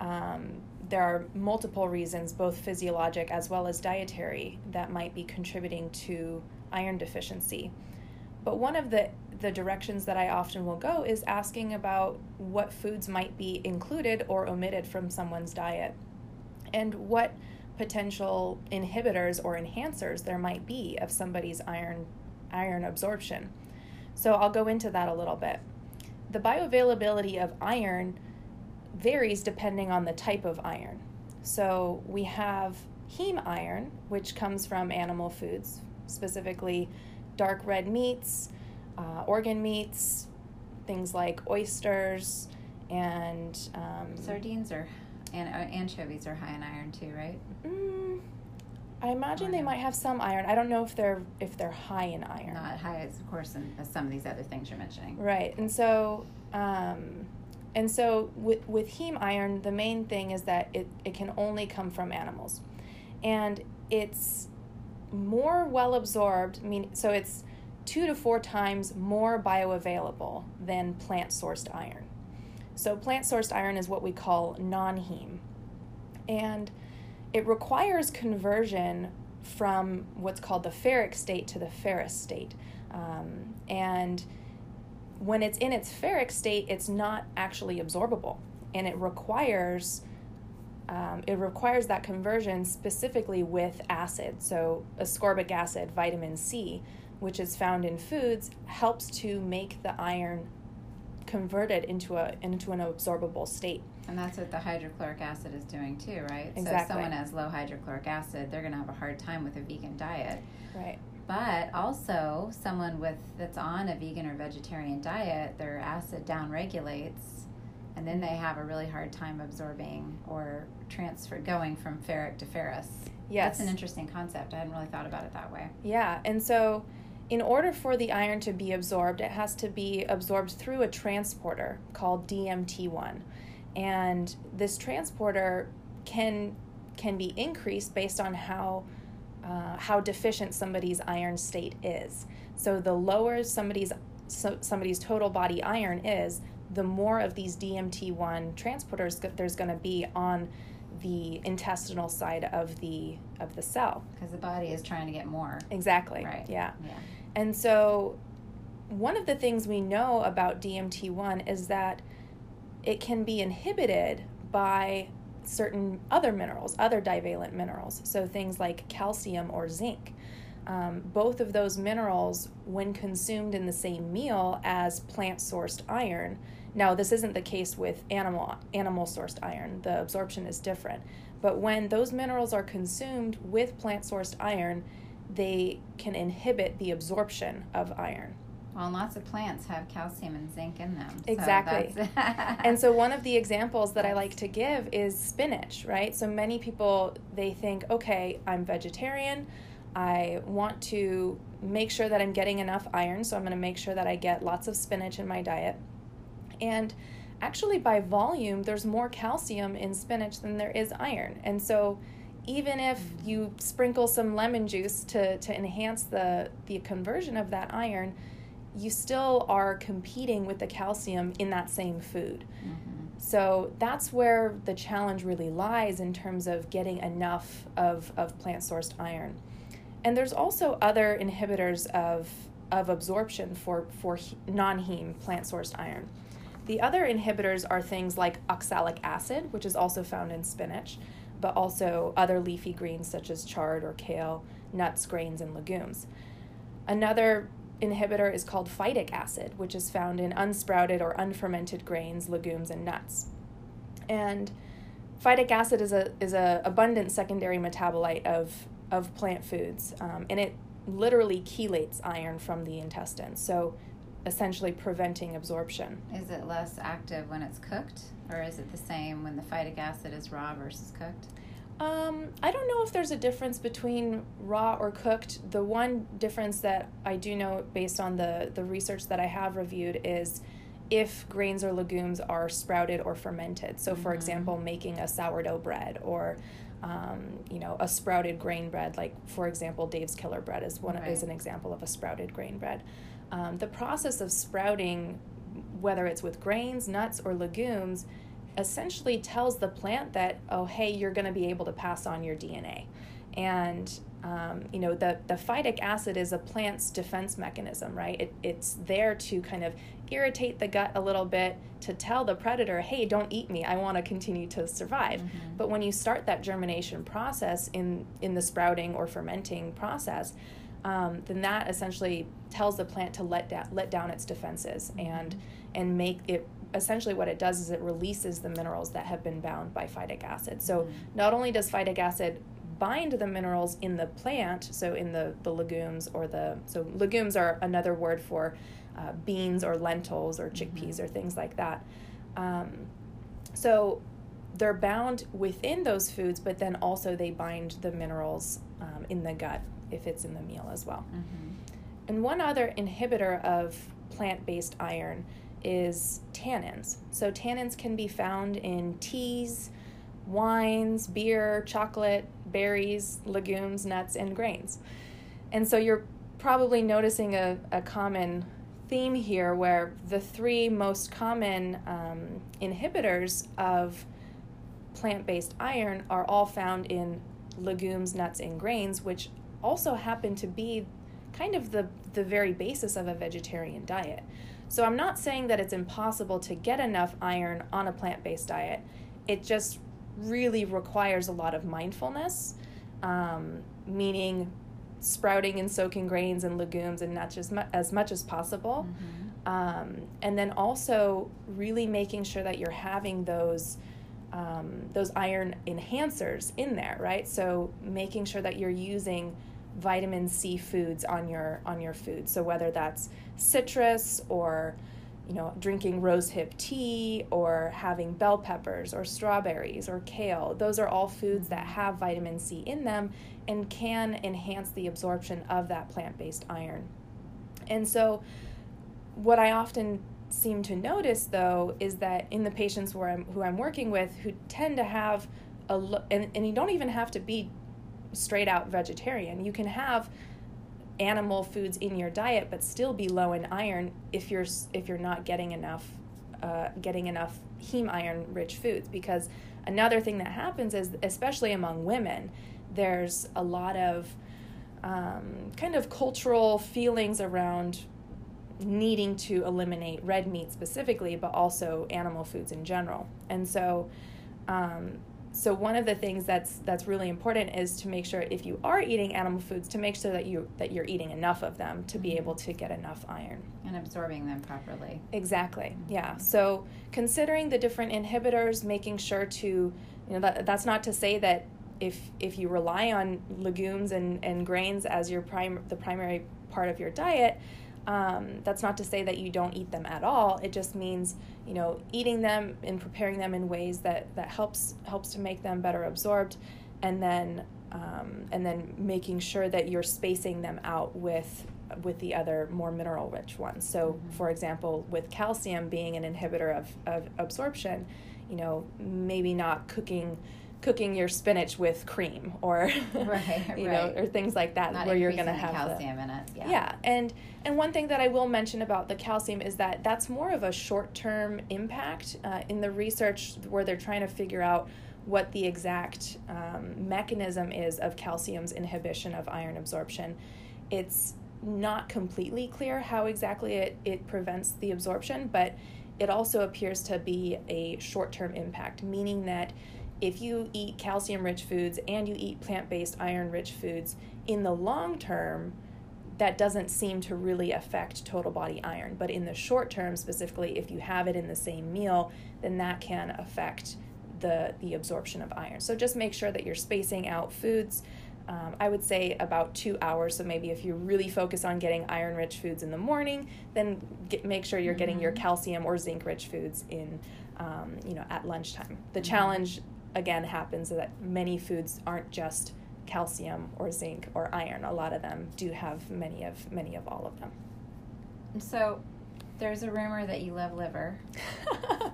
um, there are multiple reasons, both physiologic as well as dietary, that might be contributing to iron deficiency. But one of the the directions that I often will go is asking about what foods might be included or omitted from someone's diet and what potential inhibitors or enhancers there might be of somebody's iron iron absorption. So I'll go into that a little bit. The bioavailability of iron varies depending on the type of iron. So we have heme iron, which comes from animal foods, specifically dark red meats, uh, organ meats, things like oysters and um, sardines or and uh, anchovies are high in iron too, right? Mm, I imagine they might have some iron. I don't know if they're if they're high in iron. Not high as of course in, as some of these other things you're mentioning. Right, and so um, and so with with heme iron, the main thing is that it it can only come from animals, and it's more well absorbed. Mean, so it's two to four times more bioavailable than plant sourced iron. So, plant sourced iron is what we call non heme. And it requires conversion from what's called the ferric state to the ferrous state. Um, and when it's in its ferric state, it's not actually absorbable. And it requires um, it requires that conversion specifically with acid, so ascorbic acid, vitamin C, which is found in foods, helps to make the iron converted into a into an absorbable state. And that's what the hydrochloric acid is doing too, right? Exactly. So if someone has low hydrochloric acid, they're going to have a hard time with a vegan diet. Right. But also, someone with that's on a vegan or vegetarian diet, their acid down regulates, and then they have a really hard time absorbing or transfer going from ferric to ferrous. Yes. That's an interesting concept. I hadn't really thought about it that way. Yeah, and so in order for the iron to be absorbed, it has to be absorbed through a transporter called DMT1. And this transporter can can be increased based on how uh, how deficient somebody's iron state is. So the lower somebody's so somebody's total body iron is, the more of these DMT1 transporters there's going to be on the intestinal side of the of the cell because the body is trying to get more. Exactly. Right. Yeah. Yeah. And so, one of the things we know about DMT1 is that it can be inhibited by certain other minerals, other divalent minerals. So, things like calcium or zinc. Um, both of those minerals, when consumed in the same meal as plant sourced iron, now this isn't the case with animal animal sourced iron. The absorption is different. But when those minerals are consumed with plant sourced iron, they can inhibit the absorption of iron. Well, lots of plants have calcium and zinc in them. Exactly. And so one of the examples that I like to give is spinach, right? So many people they think, "Okay, I'm vegetarian. I want to make sure that I'm getting enough iron, so I'm going to make sure that I get lots of spinach in my diet." And actually by volume, there's more calcium in spinach than there is iron. And so even if you sprinkle some lemon juice to, to enhance the, the conversion of that iron, you still are competing with the calcium in that same food. Mm-hmm. So that's where the challenge really lies in terms of getting enough of, of plant sourced iron. And there's also other inhibitors of, of absorption for, for non heme plant sourced iron. The other inhibitors are things like oxalic acid, which is also found in spinach, but also other leafy greens such as chard or kale, nuts, grains, and legumes. Another inhibitor is called phytic acid, which is found in unsprouted or unfermented grains, legumes, and nuts. And phytic acid is a is a abundant secondary metabolite of of plant foods, um, and it literally chelates iron from the intestine. So essentially preventing absorption. Is it less active when it's cooked, or is it the same when the phytic acid is raw versus cooked? Um, I don't know if there's a difference between raw or cooked. The one difference that I do know based on the, the research that I have reviewed is if grains or legumes are sprouted or fermented. So, for mm-hmm. example, making a sourdough bread or um, you know a sprouted grain bread, like for example, Dave's Killer Bread is one right. is an example of a sprouted grain bread. Um, the process of sprouting, whether it's with grains, nuts, or legumes, essentially tells the plant that, oh, hey, you're going to be able to pass on your DNA. And um, you know the, the phytic acid is a plant's defense mechanism right it, it's there to kind of irritate the gut a little bit to tell the predator hey don't eat me i want to continue to survive mm-hmm. but when you start that germination process in in the sprouting or fermenting process um, then that essentially tells the plant to let down let down its defenses mm-hmm. and and make it essentially what it does is it releases the minerals that have been bound by phytic acid. So mm-hmm. not only does phytic acid bind the minerals in the plant, so in the, the legumes or the so legumes are another word for uh, beans or lentils or chickpeas mm-hmm. or things like that. Um, so they're bound within those foods, but then also they bind the minerals um, in the gut if it's in the meal as well. Mm-hmm. And one other inhibitor of plant based iron is tannins. So, tannins can be found in teas, wines, beer, chocolate, berries, legumes, nuts, and grains. And so, you're probably noticing a, a common theme here where the three most common um, inhibitors of plant based iron are all found in legumes, nuts, and grains, which also happen to be kind of the, the very basis of a vegetarian diet. So I'm not saying that it's impossible to get enough iron on a plant based diet. It just really requires a lot of mindfulness, um, meaning sprouting and soaking grains and legumes and nuts as, mu- as much as possible. Mm-hmm. Um, and then also really making sure that you're having those. Um, those iron enhancers in there, right? So making sure that you're using vitamin C foods on your on your food. So whether that's citrus or you know drinking rosehip tea or having bell peppers or strawberries or kale, those are all foods that mm-hmm. have vitamin C in them and can enhance the absorption of that plant-based iron. And so what I often seem to notice though is that in the patients where I'm, who I'm working with who tend to have a and, and you don't even have to be straight out vegetarian. You can have animal foods in your diet but still be low in iron if you're if you're not getting enough uh, getting enough heme iron rich foods because another thing that happens is especially among women there's a lot of um, kind of cultural feelings around needing to eliminate red meat specifically but also animal foods in general and so um, so one of the things that's that's really important is to make sure if you are eating animal foods to make sure that you that you're eating enough of them to be mm-hmm. able to get enough iron and absorbing them properly exactly mm-hmm. yeah so considering the different inhibitors making sure to you know that, that's not to say that if if you rely on legumes and, and grains as your prime the primary part of your diet um, that's not to say that you don't eat them at all. It just means you know eating them and preparing them in ways that that helps helps to make them better absorbed, and then um, and then making sure that you're spacing them out with with the other more mineral rich ones. So, mm-hmm. for example, with calcium being an inhibitor of, of absorption, you know maybe not cooking cooking your spinach with cream or right, you right. know or things like that Not where you're going to have calcium in it. Yeah. yeah and and one thing that I will mention about the calcium is that that's more of a short term impact uh, in the research where they're trying to figure out what the exact um, mechanism is of calcium's inhibition of iron absorption. It's not completely clear how exactly it, it prevents the absorption, but it also appears to be a short term impact, meaning that if you eat calcium rich foods and you eat plant based iron rich foods, in the long term, that doesn't seem to really affect total body iron. But in the short term, specifically, if you have it in the same meal, then that can affect the, the absorption of iron. So just make sure that you're spacing out foods. Um, I would say about two hours. So maybe if you really focus on getting iron rich foods in the morning, then get, make sure you're getting your calcium or zinc rich foods in, um, you know, at lunchtime. The challenge again happens that many foods aren't just calcium or zinc or iron. A lot of them do have many of many of all of them. So, there's a rumor that you love liver.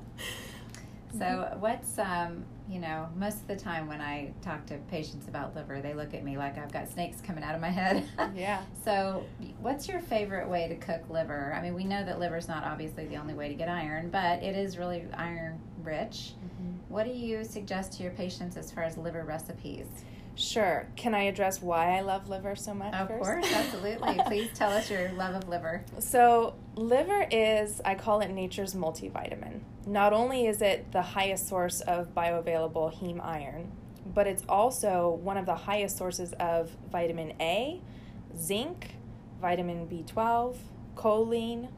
So, what's um, you know, most of the time when I talk to patients about liver, they look at me like I've got snakes coming out of my head. yeah. So, what's your favorite way to cook liver? I mean, we know that liver's not obviously the only way to get iron, but it is really iron rich. What do you suggest to your patients as far as liver recipes? Sure. Can I address why I love liver so much? Of first? course, absolutely. Please tell us your love of liver. So, liver is, I call it nature's multivitamin. Not only is it the highest source of bioavailable heme iron, but it's also one of the highest sources of vitamin A, zinc, vitamin B12, choline,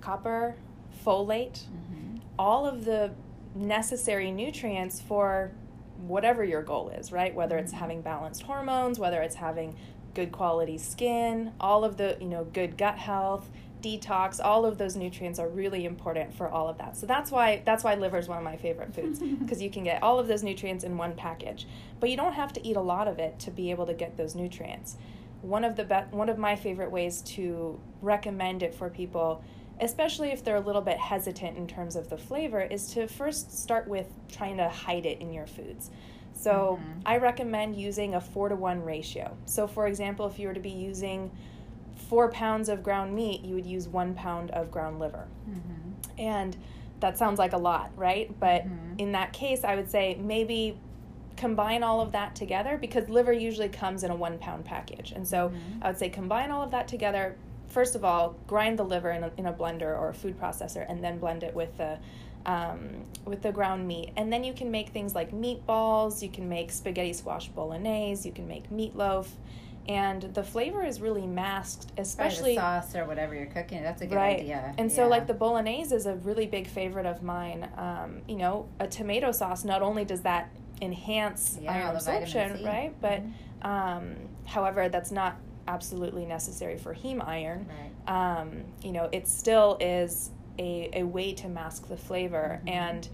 copper, folate, Mm-hmm. all of the necessary nutrients for whatever your goal is, right? Whether it's mm-hmm. having balanced hormones, whether it's having good quality skin, all of the, you know, good gut health, detox, all of those nutrients are really important for all of that. So that's why that's why liver is one of my favorite foods because you can get all of those nutrients in one package. But you don't have to eat a lot of it to be able to get those nutrients. One of the be- one of my favorite ways to recommend it for people especially if they're a little bit hesitant in terms of the flavor, is to first start with trying to hide it in your foods. So Mhm. I recommend using a four to one ratio. So, for example, if you were to be using four pounds of ground meat, you would use one pound of ground liver. Mm-hmm. And that sounds like a lot, right? But Mhm. in that case, I would say maybe combine all of that together because liver usually comes in a one pound package. And so Mhm. I would say combine all of that together. First of all, grind the liver in a, in a blender or a food processor and then blend it with the um, with the ground meat. And then you can make things like meatballs, you can make spaghetti squash bolognese, you can make meatloaf. And the flavor is really masked, especially Especially sauce or whatever you're cooking. That's a good right. idea. And so, like the bolognese is a really big favorite of mine. Um, you know, a tomato sauce not only does that enhance Yeah, iron absorption, right? But Mhm. um, however, that's not absolutely necessary for heme iron. Right. Um, you know, it still is a, a way to mask the flavor. Mhm. And,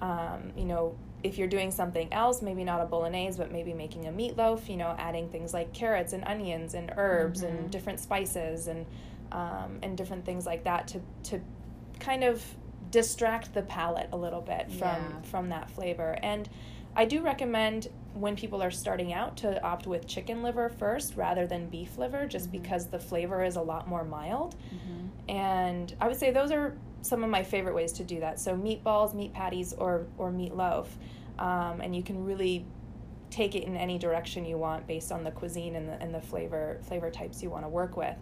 um, you know, if you're doing something else, maybe not a bolognese, but maybe making a meatloaf, you know, adding things like carrots and onions and herbs Mhm. and different spices and um, and different things like that to to kind of distract the palate a little bit from Yeah. from that flavor. And I do recommend when people are starting out to opt with chicken liver first rather than beef liver, just Mhm. because the flavor is a lot more mild. Mhm. And I would say those are some of my favorite ways to do that. So meatballs, meat patties, or or meatloaf, um, and you can really take it in any direction you want based on the cuisine and the and the flavor flavor types you want to work with.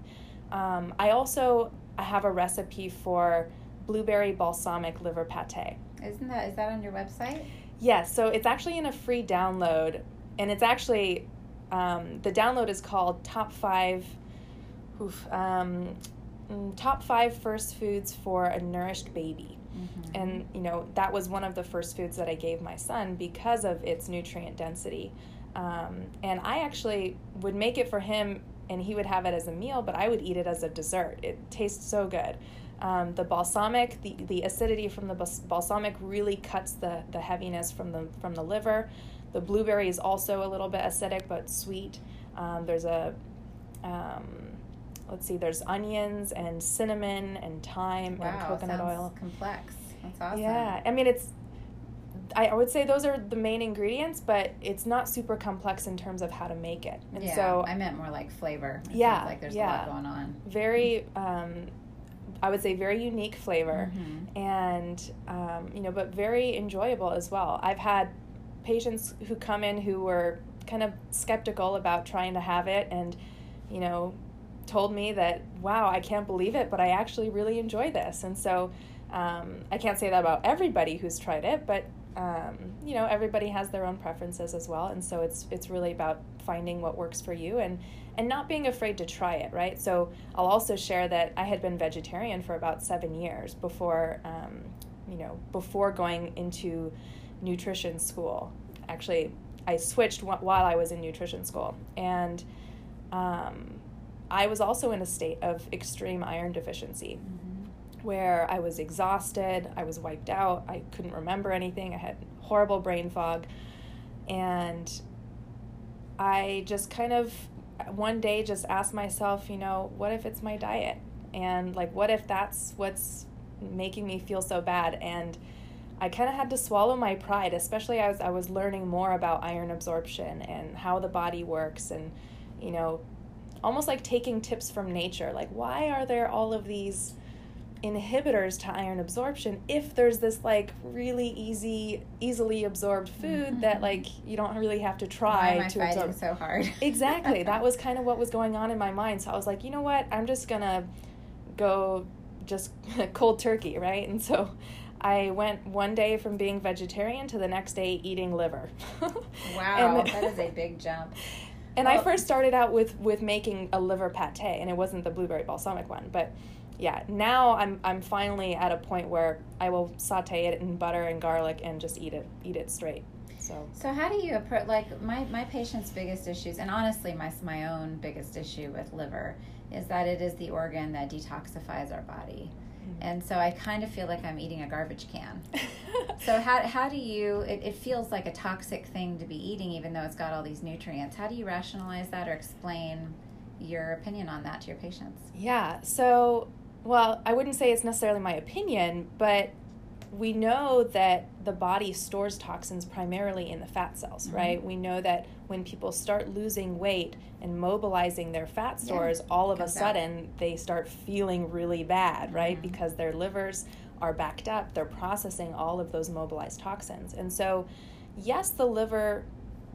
Um, I also I have a recipe for blueberry balsamic liver pate. Isn't that is that on your website? Yes, so it's actually in a free download, and it's actually um, the download is called Top Five, oof, um, mm, Top Five First Foods for a Nourished Baby, Mhm. and you know that was one of the first foods that I gave my son because of its nutrient density, um, and I actually would make it for him, and he would have it as a meal, but I would eat it as a dessert. It tastes so good. Um, the balsamic, the, the acidity from the balsamic really cuts the, the heaviness from the from the liver. The blueberry is also a little bit acidic but sweet. Um, there's a um, let's see, there's onions and cinnamon and thyme and coconut oil. complex. That's awesome. Yeah, I mean it's I, I would say those are the main ingredients, but it's not super complex in terms of how to make it. And yeah, so I meant more like flavor. It Yeah, like there's yeah. a lot going on. very um, i would say very unique flavor Mhm. and um, you know but very enjoyable as well. I've had patients who come in who were kind of skeptical about trying to have it and you know told me that wow i can't believe it but i actually really enjoy this. And so um, i can't say that about everybody who's tried it but um, you know everybody has their own preferences as well. And so it's it's really about finding what works for you and and not being afraid to try it right? So i'll also share that i had been vegetarian for about seven years before um, you know before going into nutrition school. Actually i switched while i was in nutrition school. And um, i was also in a state of extreme iron deficiency where I was exhausted, I was wiped out, I couldn't remember anything, I had horrible brain fog. And I just kind of one day just ask myself, you know, what if it's my diet? And like, what if that's what's making me feel so bad? And I kind of had to swallow my pride, especially as I was learning more about iron absorption and how the body works and, you know, almost like taking tips from nature. Like, why are there all of these inhibitors to iron absorption if there's this like really easy easily absorbed food mm-hmm. that like you don't really have to Why try I to fighting absorb so hard? exactly that was kind of what was going on in my mind so i was like you know what i'm just gonna go just cold turkey right and so i went one day from being vegetarian to the next day eating liver Wow, And- that is a big jump. and I first started out with with making a liver pate, and it wasn't the blueberry balsamic one. But yeah, now I'm I'm finally at a point where I will saute it in butter and garlic and just eat it eat it straight. So So how do you approach like my my patient's biggest issues, and honestly, my my own biggest issue with liver is that it is the organ that detoxifies our body, mm-hmm. and so I kind of feel like I'm eating a garbage can. So how how do you? It, it feels like a toxic thing to be eating, even though it's got all these nutrients. How do you rationalize that or explain your opinion on that to your patients? Yeah. So, well, I wouldn't say it's necessarily my opinion, but we know that the body stores toxins primarily in the fat cells, right? We know that when people start losing weight and mobilizing their fat Yeah, stores, all of a comes out. sudden they start feeling really bad, right? Mhm. Because their livers are backed up, they're processing all of those mobilized toxins. And so, yes, the liver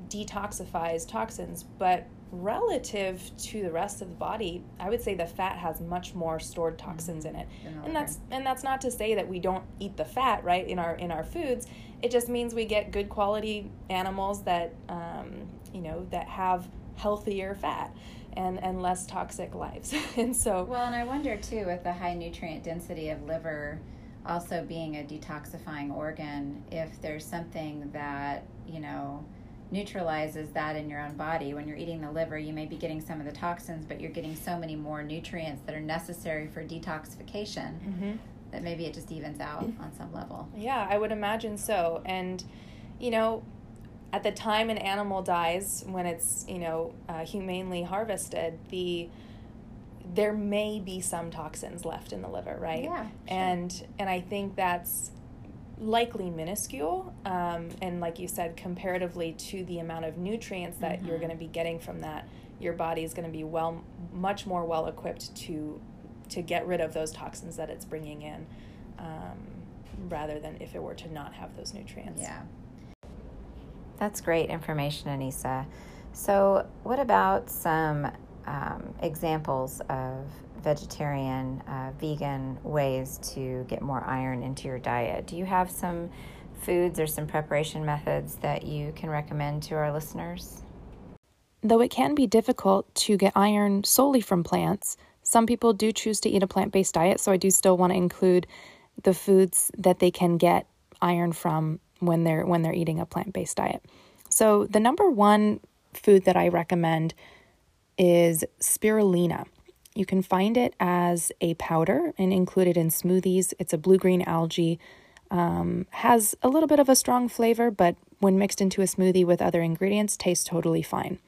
detoxifies toxins, but relative to the rest of the body, I would say the fat has much more stored toxins in it. And that's and that's not to say that we don't eat the fat, right, in our in our foods. It just means we get good quality animals that um, you know that have healthier fat and and less toxic lives. and so Well, and I wonder too, with the high nutrient density of liver also being a detoxifying organ, if there's something that, you know, neutralizes that in your own body. When you're eating the liver, you may be getting some of the toxins, but you're getting so many more nutrients that are necessary for detoxification Mhm. that maybe it just evens out on some level. Yeah, I would imagine so. And, you know, at the time an animal dies, when it's, you know, uh, humanely harvested, the there may be some toxins left in the liver, right? Yeah, sure. And and I think that's likely minuscule, um, and like you said, comparatively to the amount of nutrients that you're Mhm. going to be getting from that, your body is going to be well, much more well equipped to to get rid of those toxins that it's bringing in, um, rather than if it were to not have those nutrients. Yeah. That's great information, Anissa. So, what about some um, examples of vegetarian, uh, vegan ways to get more iron into your diet? Do you have some foods or some preparation methods that you can recommend to our listeners? Though it can be difficult to get iron solely from plants, some people do choose to eat a plant based diet, so I do still want to include the foods that they can get iron from when they're when they're eating a plant based diet. So the number one food that I recommend is spirulina. You can find it as a powder and include it in smoothies. It's a blue green algae, um, has a little bit of a strong flavor, but when mixed into a smoothie with other ingredients, tastes totally fine.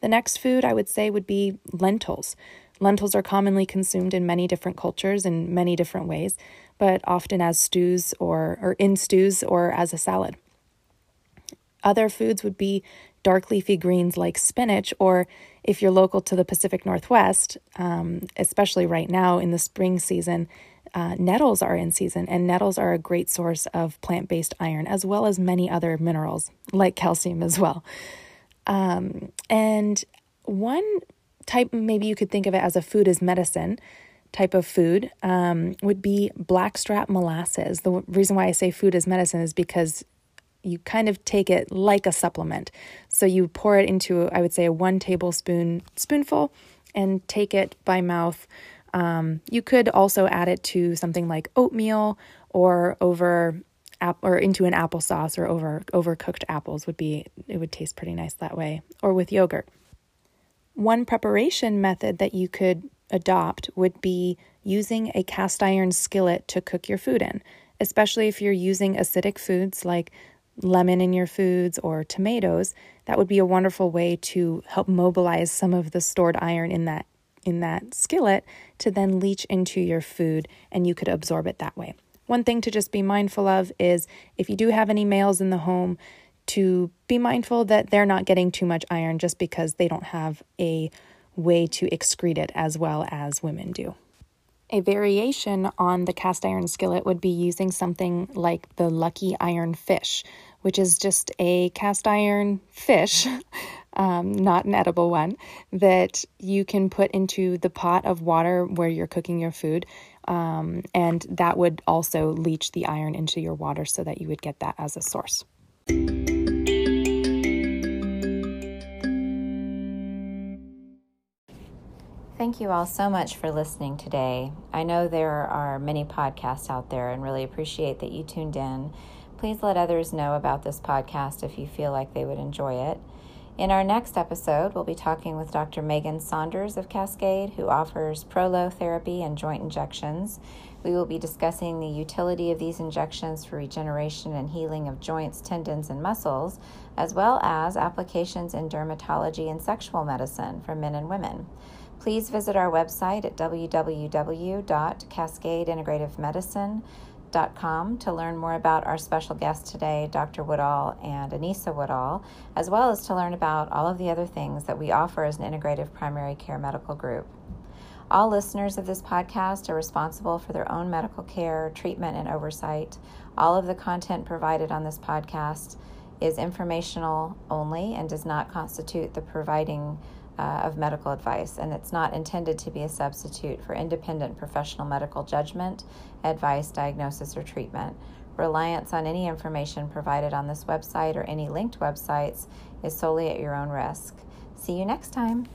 The next food I would say would be lentils. Lentils are commonly consumed in many different cultures in many different ways, but often as stews or, or in stews or as a salad. Other foods would be dark leafy greens like spinach, or if you're local to the Pacific Northwest, um, especially right now in the spring season, uh, nettles are in season, and nettles are a great source of plant based iron, as well as many other minerals like calcium as well. Um, and one type, maybe you could think of it as a food as medicine type of food, um, would be blackstrap molasses. The reason why I say food as medicine is because you kind of take it like a supplement. So you pour it into, I would say, a one tablespoon spoonful and take it by mouth um, you could also add it to something like oatmeal or over or into an applesauce or over overcooked apples would be it would taste pretty nice that way or with yogurt. One preparation method that you could adopt would be using a cast iron skillet to cook your food in, especially if you're using acidic foods like lemon in your foods or tomatoes. That would be a wonderful way to help mobilize some of the stored iron in that in that skillet to then leach into your food and you could absorb it that way. One thing to just be mindful of is if you do have any males in the home, to be mindful that they're not getting too much iron just because they don't have a way to excrete it as well as women do. A variation on the cast iron skillet would be using something like the Lucky Iron Fish, which is just a cast iron fish um, not an edible one, that you can put into the pot of water where you're cooking your food. Um, and that would also leach the iron into your water so that you would get that as a source. Thank you all so much for listening today. I know there are many podcasts out there and really appreciate that you tuned in. Please let others know about this podcast if you feel like they would enjoy it. In our next episode, we'll be talking with Dr. Megan Saunders of Cascade, who offers Prolo therapy and joint injections. We will be discussing the utility of these injections for regeneration and healing of joints, tendons, and muscles, as well as applications in dermatology and sexual medicine for men and women. Please visit our website at www.cascadeintegrativemedicine.com to learn more about our special guests today, Dr. Woodall and Anissa Woodall, as well as to learn about all of the other things that we offer as an integrative primary care medical group. All listeners of this podcast are responsible for their own medical care, treatment, and oversight. All of the content provided on this podcast is informational only and does not constitute the providing uh, of medical advice, and it's not intended to be a substitute for independent professional medical judgment, advice, diagnosis, or treatment. Reliance on any information provided on this website or any linked websites is solely at your own risk. See you next time.